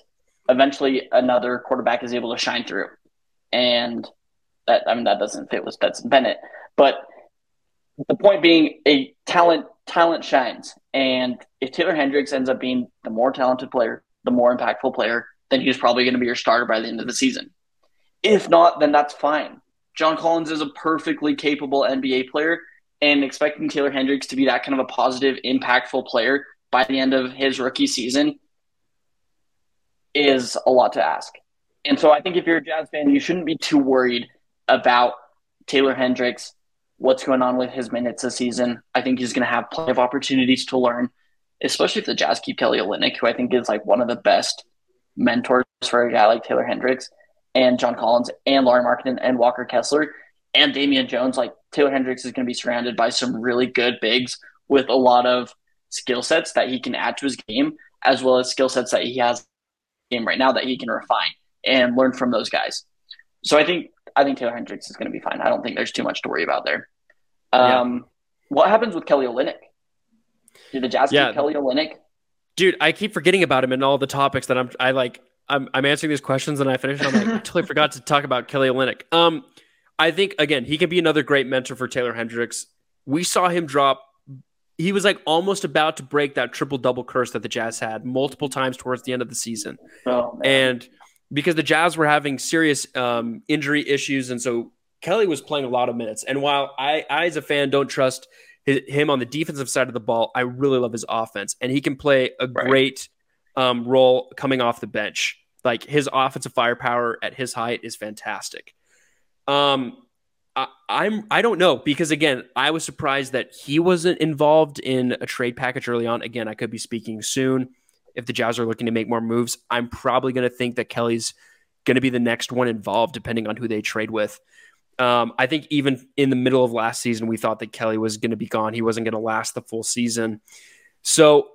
eventually another quarterback is able to shine through. And that, I mean, that doesn't fit with Stetson Bennett. But the point being, a talent talent shines. And if Taylor Hendricks ends up being the more talented player, the more impactful player, then he's probably going to be your starter by the end of the season. If not, then that's fine. John Collins is a perfectly capable NBA player, and expecting Taylor Hendricks to be that kind of a positive, impactful player by the end of his rookie season is a lot to ask. And so I think if you're a Jazz fan, you shouldn't be too worried about Taylor Hendricks, what's going on with his minutes this season. I think he's going to have plenty of opportunities to learn, especially if the Jazz keep Kelly Olynyk, who I think is like one of the best mentors for a guy like Taylor Hendricks and John Collins and Lauri Markkanen and Walker Kessler and Damian Jones, like Taylor Hendricks is going to be surrounded by some really good bigs with a lot of skill sets that he can add to his game, as well as skill sets that he has game right now that he can refine and learn from those guys. So I think I think Taylor Hendricks is going to be fine. I don't think there's too much to worry about there. Um, yeah. What happens with Kelly Olynyk? Do the Jazz yeah. keep Kelly Olynyk?
Dude, I keep forgetting about him in all the topics that I'm I like I'm, I'm answering these questions and I finish. I'm like, I [laughs] totally forgot to talk about Kelly Olynyk. Um, I think again he could be another great mentor for Taylor Hendricks. We saw him drop. He was like almost about to break that triple double curse that the Jazz had multiple times towards the end of the season, oh, and because the Jazz were having serious um, injury issues, and so Kelly was playing a lot of minutes. And while I, I as a fan, don't trust his, him on the defensive side of the ball, I really love his offense, and he can play a right. great um, role coming off the bench. Like his offensive firepower at his height is fantastic. Um, I, I'm I don't know because again I was surprised that he wasn't involved in a trade package early on. Again, I could be speaking soon. If the Jazz are looking to make more moves, I'm probably going to think that Kelly's going to be the next one involved, depending on who they trade with. Um, I think even in the middle of last season, we thought that Kelly was going to be gone. He wasn't going to last the full season. So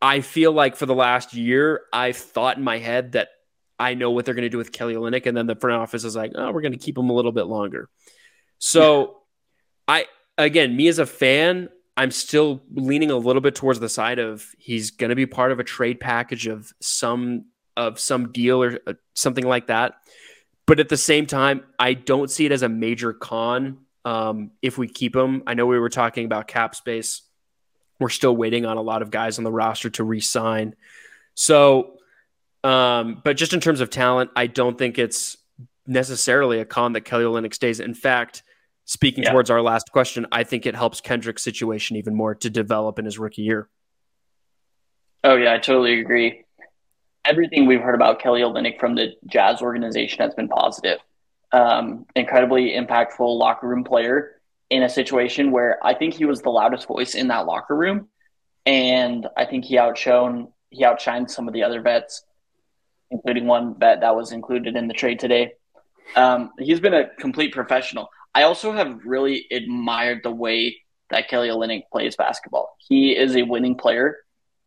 I feel like for the last year, I've thought in my head that I know what they're going to do with Kelly Olynyk, and then the front office is like, oh, we're going to keep him a little bit longer. So, I again, me as a fan, I'm still leaning a little bit towards the side of he's going to be part of a trade package of some of some deal or uh, something like that. But at the same time, I don't see it as a major con um, if we keep him. I know we were talking about cap space. We're still waiting on a lot of guys on the roster to re-sign. So, um, but just in terms of talent, I don't think it's necessarily a con that Kelly Olynyk stays. In fact, speaking yeah. towards our last question, I think it helps Kendrick's situation even more to develop in his rookie year.
Oh yeah, I totally agree. Everything we've heard about Kelly Olynyk from the Jazz organization has been positive. Um, incredibly impactful locker room player in a situation where I think he was the loudest voice in that locker room, and I think he outshone he outshined some of the other vets, including one vet that was included in the trade today. Um, he's been a complete professional. I also have really admired the way that Kelly Olynyk plays basketball. He is a winning player,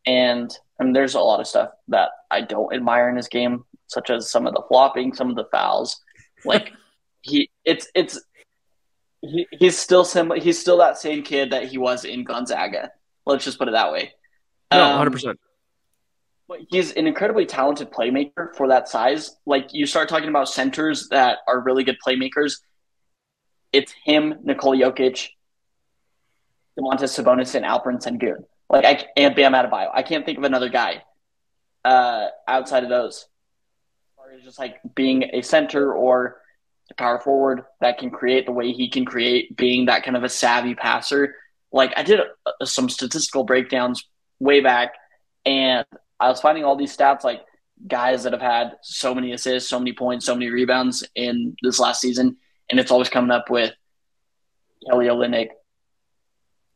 and I mean, there's a lot of stuff that I don't admire in his game, such as some of the flopping, some of the fouls. Like [laughs] he, it's it's he, he's still sim- he's still that same kid that he was in Gonzaga. Let's just put it that way.
No, um, hundred percent.
But he's an incredibly talented playmaker for that size. Like you start talking about centers that are really good playmakers it's him, Nikola Jokic, Domantas Sabonis, and Alperen Sengun. Like I and Bam Adebayo. I can't think of another guy uh, outside of those. Or just like being a center or a power forward that can create the way he can create, being that kind of a savvy passer. Like I did a, some statistical breakdowns way back, and I was finding all these stats like guys that have had so many assists, so many points, so many rebounds in this last season and it's always coming up with Kelly Olynyk,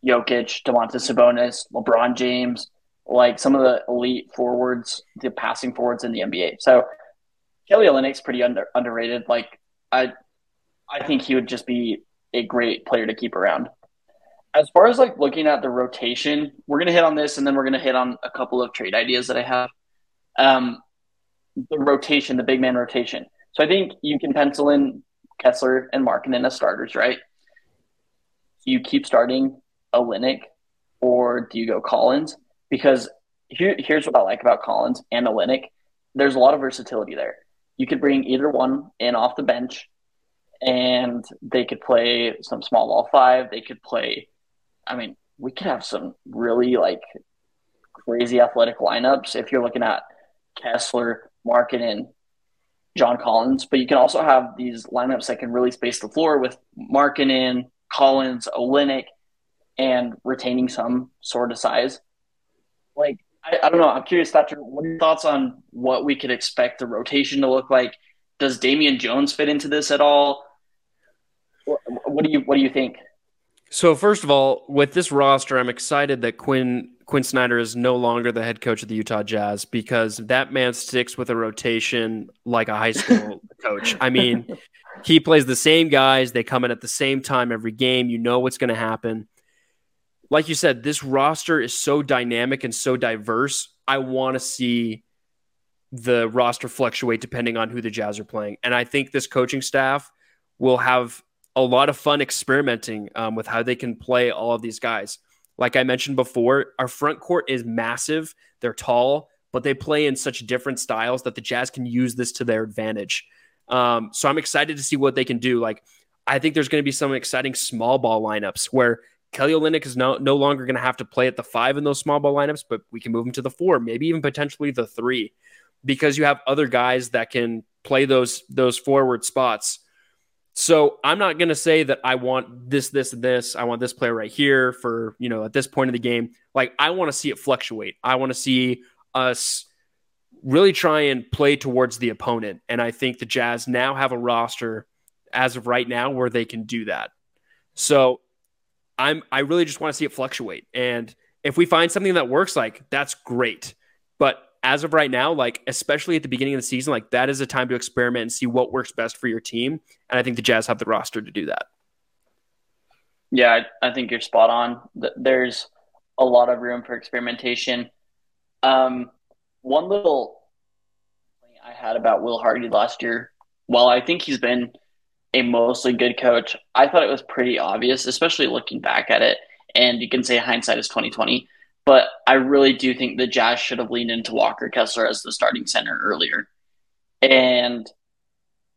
Jokic, Domantas Sabonis, LeBron James, like some of the elite forwards, the passing forwards in the NBA. So Kelly Olynyk's pretty under, underrated. Like I, I think he would just be a great player to keep around. As far as like looking at the rotation, we're gonna hit on this, and then we're gonna hit on a couple of trade ideas that I have. Um, the rotation, the big man rotation. So I think you can pencil in Kessler and Markkanen as starters, right? Do you keep starting Olynyk or do you go Collins? Because here, here's what I like about Collins and Olynyk. There's a lot of versatility there. You could bring either one in off the bench and they could play some small ball five. They could play, I mean, we could have some really like crazy athletic lineups if you're looking at Kessler, Markkanen, John Collins, but you can also have these lineups that can really space the floor with Markkanen, Collins, Olynyk, and retaining some sort of size. Like, I, I don't know. I'm curious, Thatcher, what are your thoughts on what we could expect the rotation to look like? Does Damian Jones fit into this at all? What, what do you What do you think?
So first of all, with this roster, I'm excited that Quinn Quinn Snyder is no longer the head coach of the Utah Jazz because that man sticks with a rotation like a high school [laughs] coach. I mean, he plays the same guys, they come in at the same time every game. You know what's going to happen. Like you said, this roster is so dynamic and so diverse. I want to see the roster fluctuate depending on who the Jazz are playing. And I think this coaching staff will have a lot of fun experimenting um, with how they can play all of these guys. Like I mentioned before, our front court is massive. They're tall, but they play in such different styles that the Jazz can use this to their advantage. Um, so I'm excited to see what they can do. Like, I think there's going to be some exciting small ball lineups where Kelly Olynyk is no, no longer going to have to play at the five in those small ball lineups, but we can move him to the four, maybe even potentially the three, because you have other guys that can play those those forward spots so I'm not going to say that I want this, this, and this. I want this player right here for, you know, at this point of the game. Like, I want to see it fluctuate. I want to see us really try and play towards the opponent. And I think the Jazz now have a roster as of right now where they can do that. So I'm, I really just want to see it fluctuate. And if we find something that works, like, that's great. But as of right now, like especially at the beginning of the season, like that is a time to experiment and see what works best for your team. And I think the Jazz have the roster to do that.
Yeah, I, I think you're spot on. There's a lot of room for experimentation. Um, one little thing I had about Will Hardy last year, while I think he's been a mostly good coach, I thought it was pretty obvious, especially looking back at it. And you can say hindsight is twenty twenty, but I really do think the Jazz should have leaned into Walker Kessler as the starting center earlier. And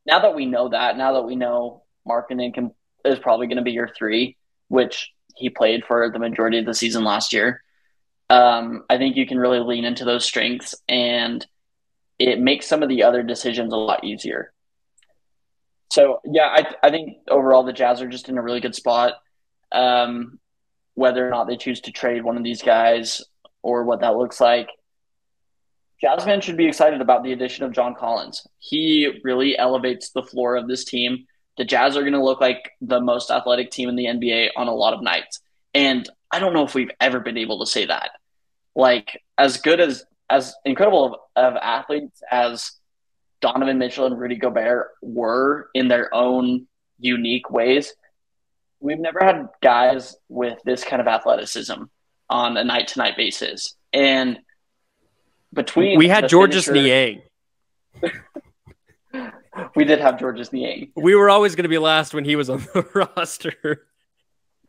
now that we know that, now that we know Markkanen can is probably going to be your three, which he played for the majority of the season last year. Um, I think you can really lean into those strengths, and it makes some of the other decisions a lot easier. So yeah, I I think overall the Jazz are just in a really good spot. Um, whether or not they choose to trade one of these guys or what that looks like, fans should be excited about the addition of John Collins. He really elevates the floor of this team the Jazz are going to look like the most athletic team in the NBA on a lot of nights. And I don't know if we've ever been able to say that. Like as good as as incredible of, of athletes as Donovan Mitchell and Rudy Gobert were in their own unique ways, we've never had guys with this kind of athleticism on a night to night basis. And between
we had Georges Niang. [laughs]
we did have Georges Niang.
We were always going to be last when he was on the [laughs] roster.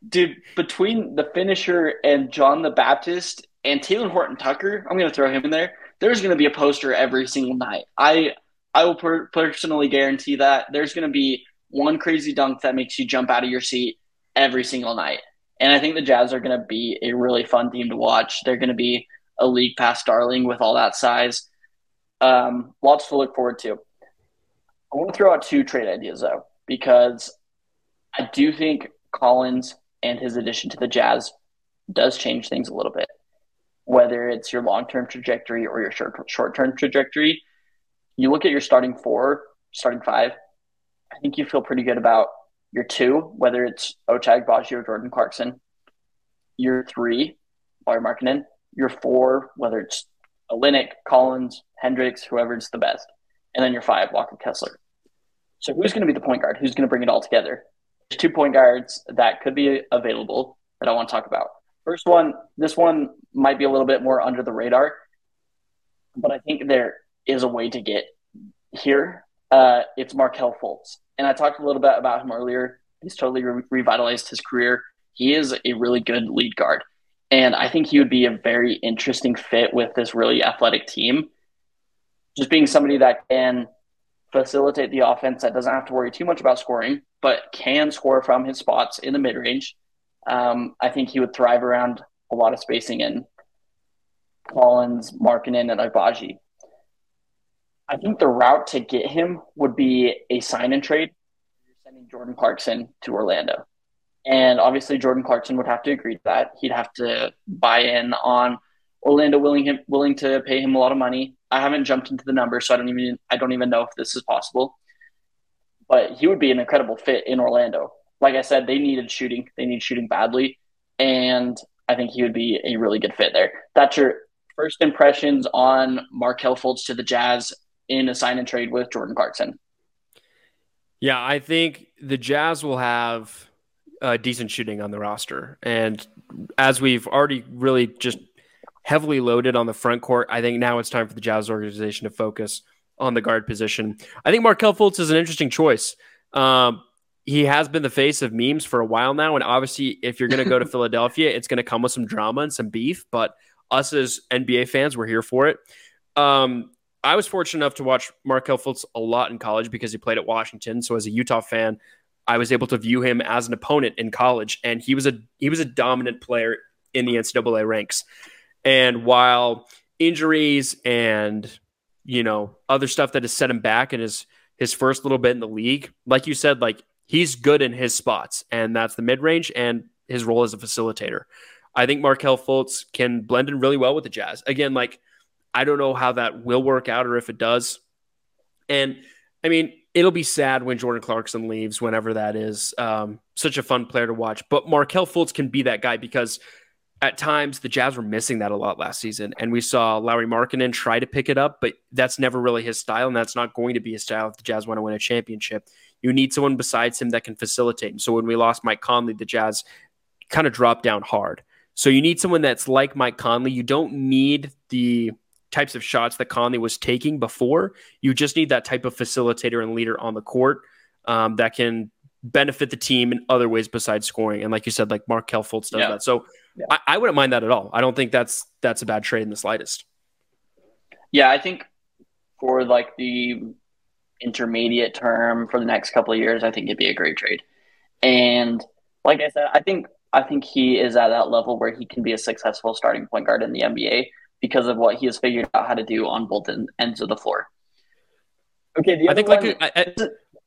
Dude, between the finisher and John the Baptist and Talen Horton Tucker, I'm going to throw him in there. There's going to be a poster every single night. I I will per- personally guarantee that there's going to be one crazy dunk that makes you jump out of your seat every single night. And I think the Jazz are going to be a really fun team to watch. They're going to be a league pass darling with all that size. Um, lots to look forward to. I want to throw out two trade ideas though, because I do think Collins and his addition to the Jazz does change things a little bit. Whether it's your long term trajectory or your short term trajectory, you look at your starting four, starting five. I think you feel pretty good about your two, whether it's Ochai Agbaji or Jordan Clarkson. Your three, Lauri Markkanen. Your four, whether it's Olynyk, Collins, Hendricks, whoever's the best and then your five, Walker Kessler. So who's going to be the point guard? Who's going to bring it all together? There's two point guards that could be available that I want to talk about. First one, this one might be a little bit more under the radar, but I think there is a way to get here. Uh, it's Markelle Fultz. And I talked a little bit about him earlier. He's totally re- revitalized his career. He is a really good lead guard. And I think he would be a very interesting fit with this really athletic team just being somebody that can facilitate the offense that doesn't have to worry too much about scoring, but can score from his spots in the mid range. Um, I think he would thrive around a lot of spacing in Collins, Markkanen, and Agbaji. I think the route to get him would be a sign and trade. You're sending Jordan Clarkson to Orlando. And obviously, Jordan Clarkson would have to agree to that. He'd have to buy in on Orlando willing him willing to pay him a lot of money. I haven't jumped into the numbers, so I don't even I don't even know if this is possible. But he would be an incredible fit in Orlando. Like I said, they needed shooting. They need shooting badly, and I think he would be a really good fit there. That's your first impressions on Markelle Fultz to the Jazz in a sign and trade with Jordan Clarkson.
Yeah, I think the Jazz will have uh, decent shooting on the roster, and as we've already really just heavily loaded on the front court. I think now it's time for the Jazz organization to focus on the guard position. I think Markelle Fultz is an interesting choice. Um, he has been the face of memes for a while now, and obviously, if you're going to go to [laughs] Philadelphia, it's going to come with some drama and some beef. But us as NBA fans, we're here for it. Um, I was fortunate enough to watch Markelle Fultz a lot in college because he played at Washington. So as a Utah fan, I was able to view him as an opponent in college, and he was a he was a dominant player in the NCAA ranks. And while injuries and you know other stuff that has set him back in his his first little bit in the league, like you said, like he's good in his spots, and that's the mid range and his role as a facilitator. I think Markelle Fultz can blend in really well with the Jazz. Again, like I don't know how that will work out or if it does. And I mean, it'll be sad when Jordan Clarkson leaves, whenever that is. Um, such a fun player to watch. But Markelle Fultz can be that guy because at times the Jazz were missing that a lot last season. And we saw Lauri Markkanen try to pick it up, but that's never really his style. And that's not going to be his style if the Jazz want to win a championship. You need someone besides him that can facilitate. And so when we lost Mike Conley, the Jazz kind of dropped down hard. So you need someone that's like Mike Conley. You don't need the types of shots that Conley was taking before. You just need that type of facilitator and leader on the court um, that can benefit the team in other ways besides scoring. And like you said, like Markelle Fultz does yeah. that. So yeah. I, I, wouldn't mind that at all. I don't think that's that's a bad trade in the slightest.
Yeah, I think for like the intermediate term for the next couple of years, I think it'd be a great trade. And like I said, I think I think he is at that level where he can be a successful starting point guard in the NBA because of what he has figured out how to do on both ends of the floor. Okay,
I think one, like a, I,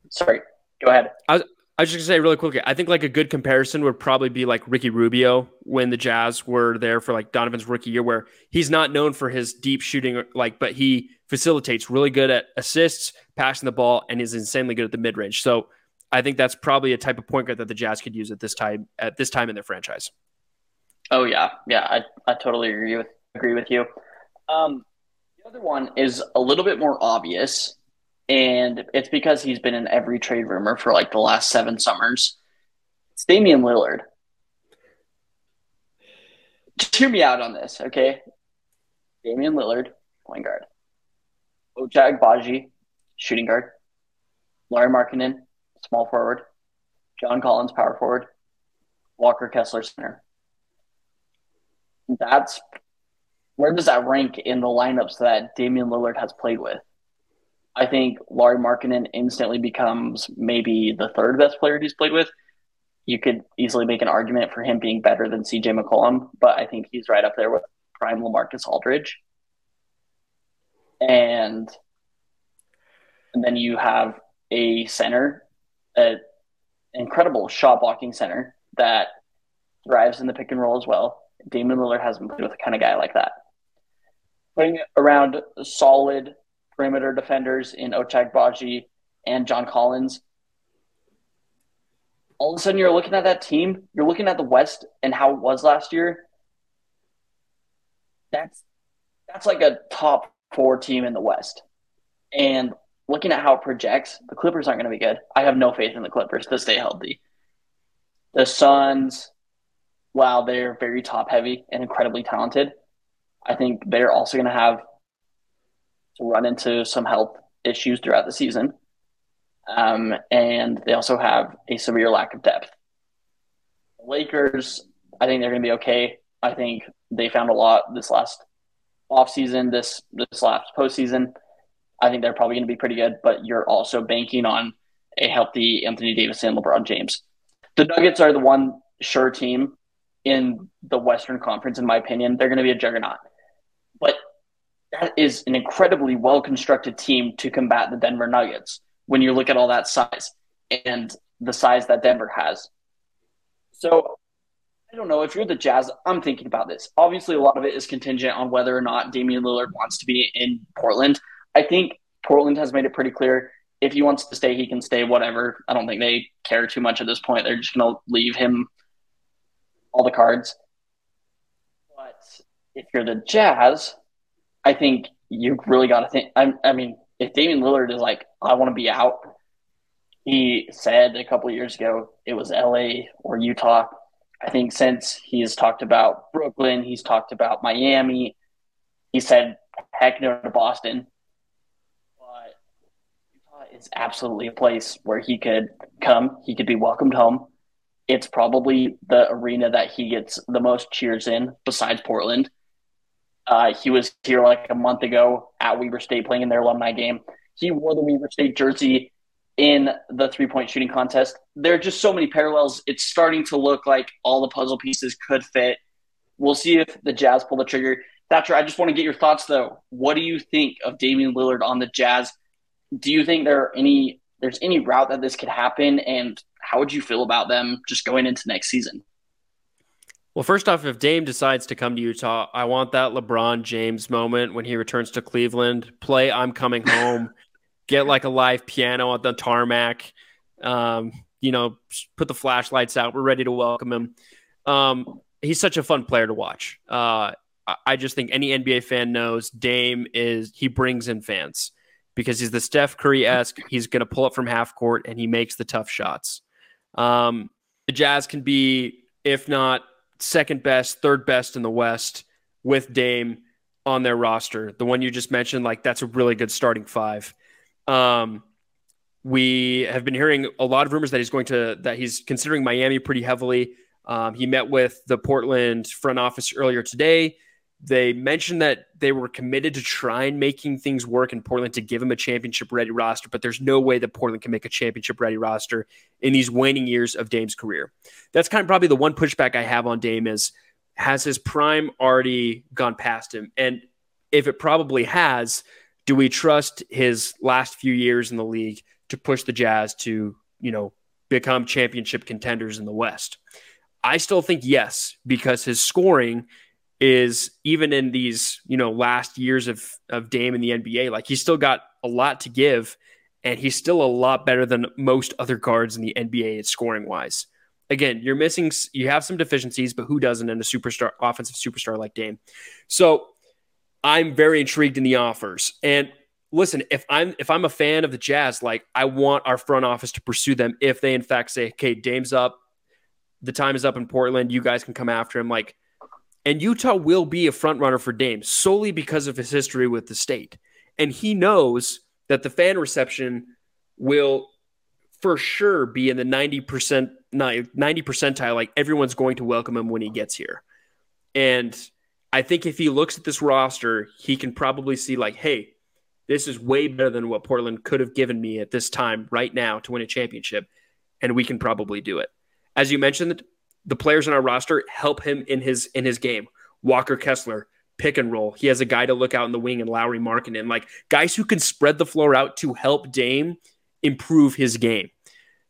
sorry, go ahead.
I was, I was just gonna say really quickly. I think like a good comparison would probably be like Ricky Rubio when the Jazz were there for like Donovan's rookie year, where he's not known for his deep shooting, like, but he facilitates really good at assists, passing the ball, and is insanely good at the mid range. So I think that's probably a type of point guard that the Jazz could use at this time at this time in their franchise.
Oh yeah, yeah, I, I totally agree with agree with you. Um, the other one is a little bit more obvious, and it's because he's been in every trade rumor for like the last seven summers. It's Damian Lillard. Just hear me out on this, okay? Damian Lillard, point guard. Ochai Agbaji, shooting guard. Larry Markkanen, small forward. John Collins, power forward. Walker Kessler, center. That's where does that rank in the lineups that Damian Lillard has played with? I think Lauri Markkanen instantly becomes maybe the third best player he's played with. You could easily make an argument for him being better than CJ McCollum, but I think he's right up there with prime Lamarcus Aldridge. And, and then you have a center, an incredible shot blocking center that thrives in the pick and roll as well. Damian Lillard hasn't played with a kind of guy like that putting around solid perimeter defenders in Ochai Agbaji and John Collins. All of a sudden, you're looking at that team. You're looking at the West and how it was last year. That's that's like a top four team in the West. And looking at how it projects, the Clippers aren't going to be good. I have no faith in the Clippers to stay healthy. The Suns, while they're very top heavy and incredibly talented, I think they're also going to have to run into some health issues throughout the season. Um, and they also have a severe lack of depth. The Lakers, I think they're going to be okay. I think they found a lot this last offseason, this this last postseason. I think they're probably going to be pretty good, but you're also banking on a healthy Anthony Davis and LeBron James. The Nuggets are the one sure team in the Western Conference, in my opinion. They're going to be a juggernaut. That is an incredibly well constructed team to combat the Denver Nuggets when you look at all that size and the size that Denver has. So I don't know if you're the Jazz. I'm thinking about this. Obviously, a lot of it is contingent on whether or not Damian Lillard wants to be in Portland. I think Portland has made it pretty clear if he wants to stay, he can stay. Whatever. I don't think they care too much at this point. They're just going to leave him all the cards But if you're the Jazz, I think you really got to think. I, I, mean, if Damian Lillard is like, I want to be out, he said a couple years ago it was LA or Utah. I think since he has talked about Brooklyn, he's talked about Miami. He said, heck no to Boston. But Utah is absolutely a place where he could come, he could be welcomed home. It's probably the arena that he gets the most cheers in besides Portland. Uh, he was here like a month ago at Weber State playing in their alumni game. He wore the Weber State jersey in the three point shooting contest. There are just so many parallels. It's starting to look like all the puzzle pieces could fit. We'll see if the Jazz pull the trigger. Thatcher, I just want to get your thoughts though. What do you think of Damian Lillard on the Jazz? Do you think there are any there's any route that this could happen and how would you feel about them just going into next season?
Well, first off, if Dame decides to come to Utah, I want that LeBron James moment when he returns to Cleveland. Play I'm coming home. [laughs] get like a live piano on the tarmac. Um, you know, put the flashlights out. We're ready to welcome him. Um, he's such a fun player to watch. Uh, I just think any NBA fan knows Dame is he brings in fans because he's the Steph Curry esque. He's going to pull up from half court and he makes the tough shots. Um, the Jazz can be, if not second best, third best in the West with Dame on their roster. The one you just mentioned, like that's a really good starting five. Um, we have been hearing a lot of rumors that he's going to that he's considering Miami pretty heavily. Um, he met with the Portland front office earlier today. They mentioned that they were committed to trying making things work in Portland to give him a championship ready roster, but there's no way that Portland can make a championship ready roster in these waning years of Dame's career. That's kind of probably the one pushback I have on Dame is has his prime already gone past him? And if it probably has, do we trust his last few years in the league to push the Jazz to, you know, become championship contenders in the West? I still think yes, because his scoring is even in these, you know, last years of of Dame in the NBA, like he's still got a lot to give, and he's still a lot better than most other guards in the NBA scoring wise again, you're missing, you have some deficiencies, but who doesn't in a superstar, offensive superstar like Dame? So I'm very intrigued in the offers. And listen, if I'm if I'm a fan of the Jazz, like I want our front office to pursue them if they in fact say, "Okay, Dame's up, the time is up in Portland, you guys can come after him." Like, and Utah will be a front runner for Dame solely because of his history with the state, and he knows that the fan reception will for sure be in the 90% 90 percentile like everyone's going to welcome him when he gets here. And i think if he looks at this roster he can probably see like hey this is way better than what portland could have given me at this time right now to win a championship. And we can probably do it. As you mentioned the players on our roster help him in his in his game walker kessler pick and roll he has a guy to look out in the wing and Lauri Markkanen like guys who can spread the floor out to help dame improve his game.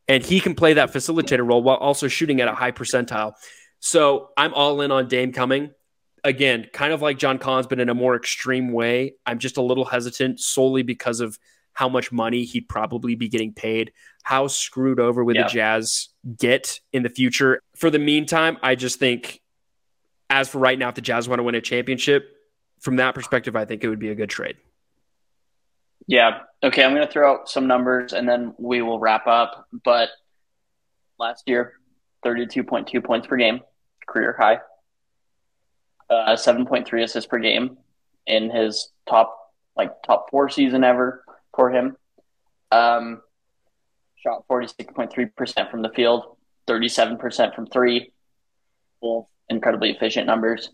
And he can play that facilitator role while also shooting at a high percentile. So I'm all in on Dame coming. Again, kind of like John Collins, but in a more extreme way. I'm just a little hesitant solely because of how much money he'd probably be getting paid, how screwed over would yeah. the Jazz get in the future. For the meantime, I just think, as for right now, if the Jazz want to win a championship, from that perspective, I think it would be a good trade.
Yeah. Okay. I'm going to throw out some numbers and then we will wrap up. But last year, 32.2 points per game, career high. Uh, 7.3 assists per game in his top like top four season ever for him. Um, shot 46.3% from the field, 37% from three. Both incredibly efficient numbers.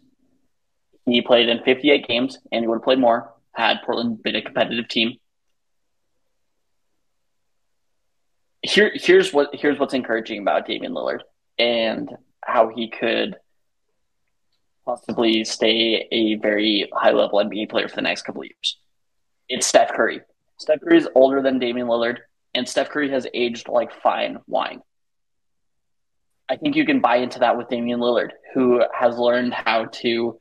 He played in 58 games and he would have played more had Portland been a competitive team. Here, here's what here's what's encouraging about Damian Lillard and how he could possibly stay a very high level NBA player for the next couple years. It's Steph Curry. Steph Curry is older than Damian Lillard, and Steph Curry has aged like fine wine. I think you can buy into that with Damian Lillard, who has learned how to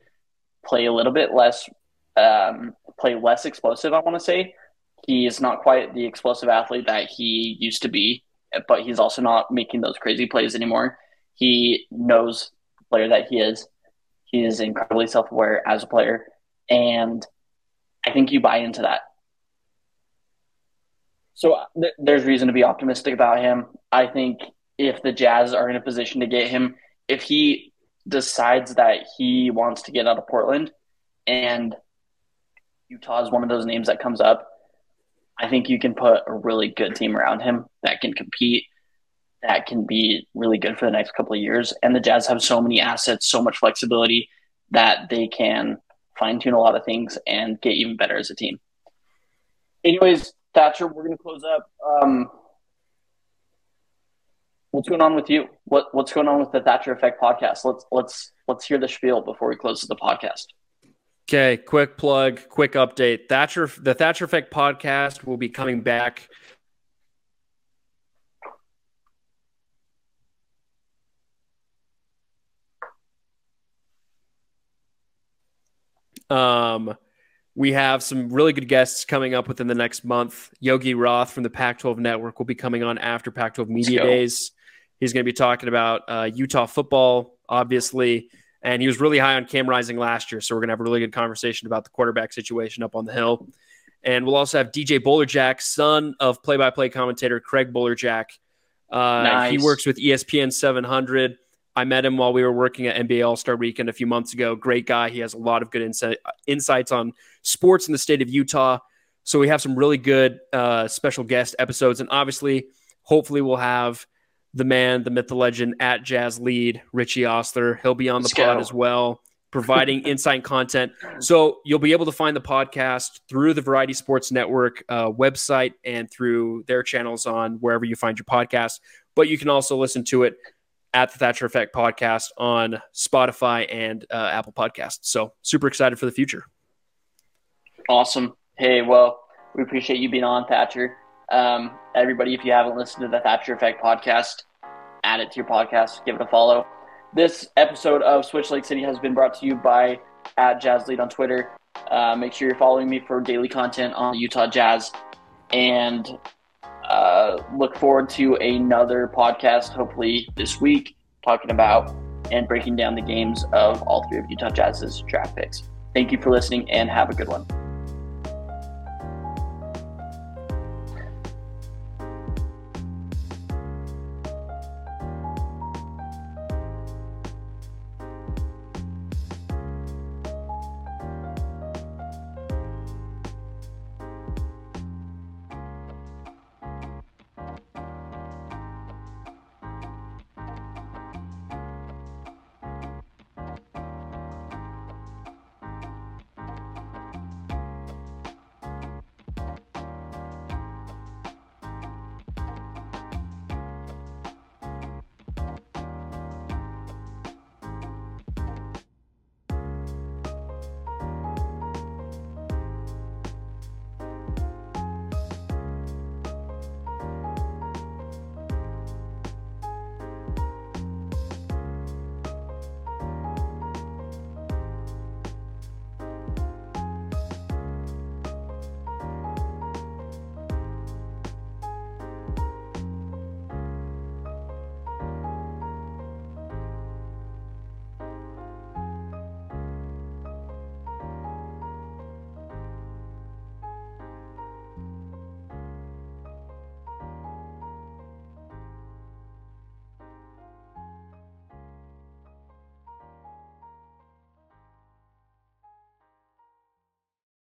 play a little bit less um, play less explosive. I want to say he is not quite the explosive athlete that he used to be, but he's also not making those crazy plays anymore. He knows the player that he is. He is incredibly self aware as a player, and I think you buy into that. So uh, th- there's reason to be optimistic about him. I think if the Jazz are in a position to get him, if he decides that he wants to get out of Portland and Utah is one of those names that comes up. I think you can put a really good team around him that can compete, that can be really good for the next couple of years. And the Jazz have so many assets, so much flexibility that they can fine tune a lot of things and get even better as a team. Anyways, Thatcher, we're going to close up. Um, what's going on with you? What What's going on with the Thatcher Effect podcast? Let's let's let's hear the spiel before we close the podcast.
Okay, quick plug, quick update. Thatcher, the Thatcher Effect podcast will be coming back. Um, we have some really good guests coming up within the next month. Yogi Roth from the Pac 12 Network will be coming on after Pac 12 Media Days. He's going to be talking about uh, Utah football, obviously and he was really high on Cam Rising last year. So we're gonna have a really good conversation about the quarterback situation up on the hill. And we'll also have DJ Bolerjack, son of play-by-play commentator Craig Bolerjack. Uh, nice. He works with ESPN 700. I met him while we were working at NBA All Star Weekend a few months ago. Great guy. He has a lot of good insight, insights on sports in the state of Utah. So we have some really good uh, special guest episodes, and obviously, hopefully, we'll have the man, the myth, the legend at Jazz Lead, Richie Ostler. He'll be on the Let's pod as well, providing [laughs] insight and content. So you'll be able to find the podcast through the Variety Sports Network uh, website and through their channels on wherever you find your podcast. But you can also listen to it at the Thatcher Effect podcast on Spotify and uh, Apple Podcasts. So super excited for the future.
Awesome. Hey, well, we appreciate you being on, Thatcher. Um, everybody, if you haven't listened to the Thatcher Effect podcast, add it to your podcast, give it a follow. This episode of Swish Lake City has been brought to you by at Jazz Lead on Twitter. Uh, make sure you're following me for daily content on Utah Jazz, and uh, look forward to another podcast, hopefully this week, talking about and breaking down the games of all three of Utah Jazz's draft picks. Thank you for listening, and have a good one.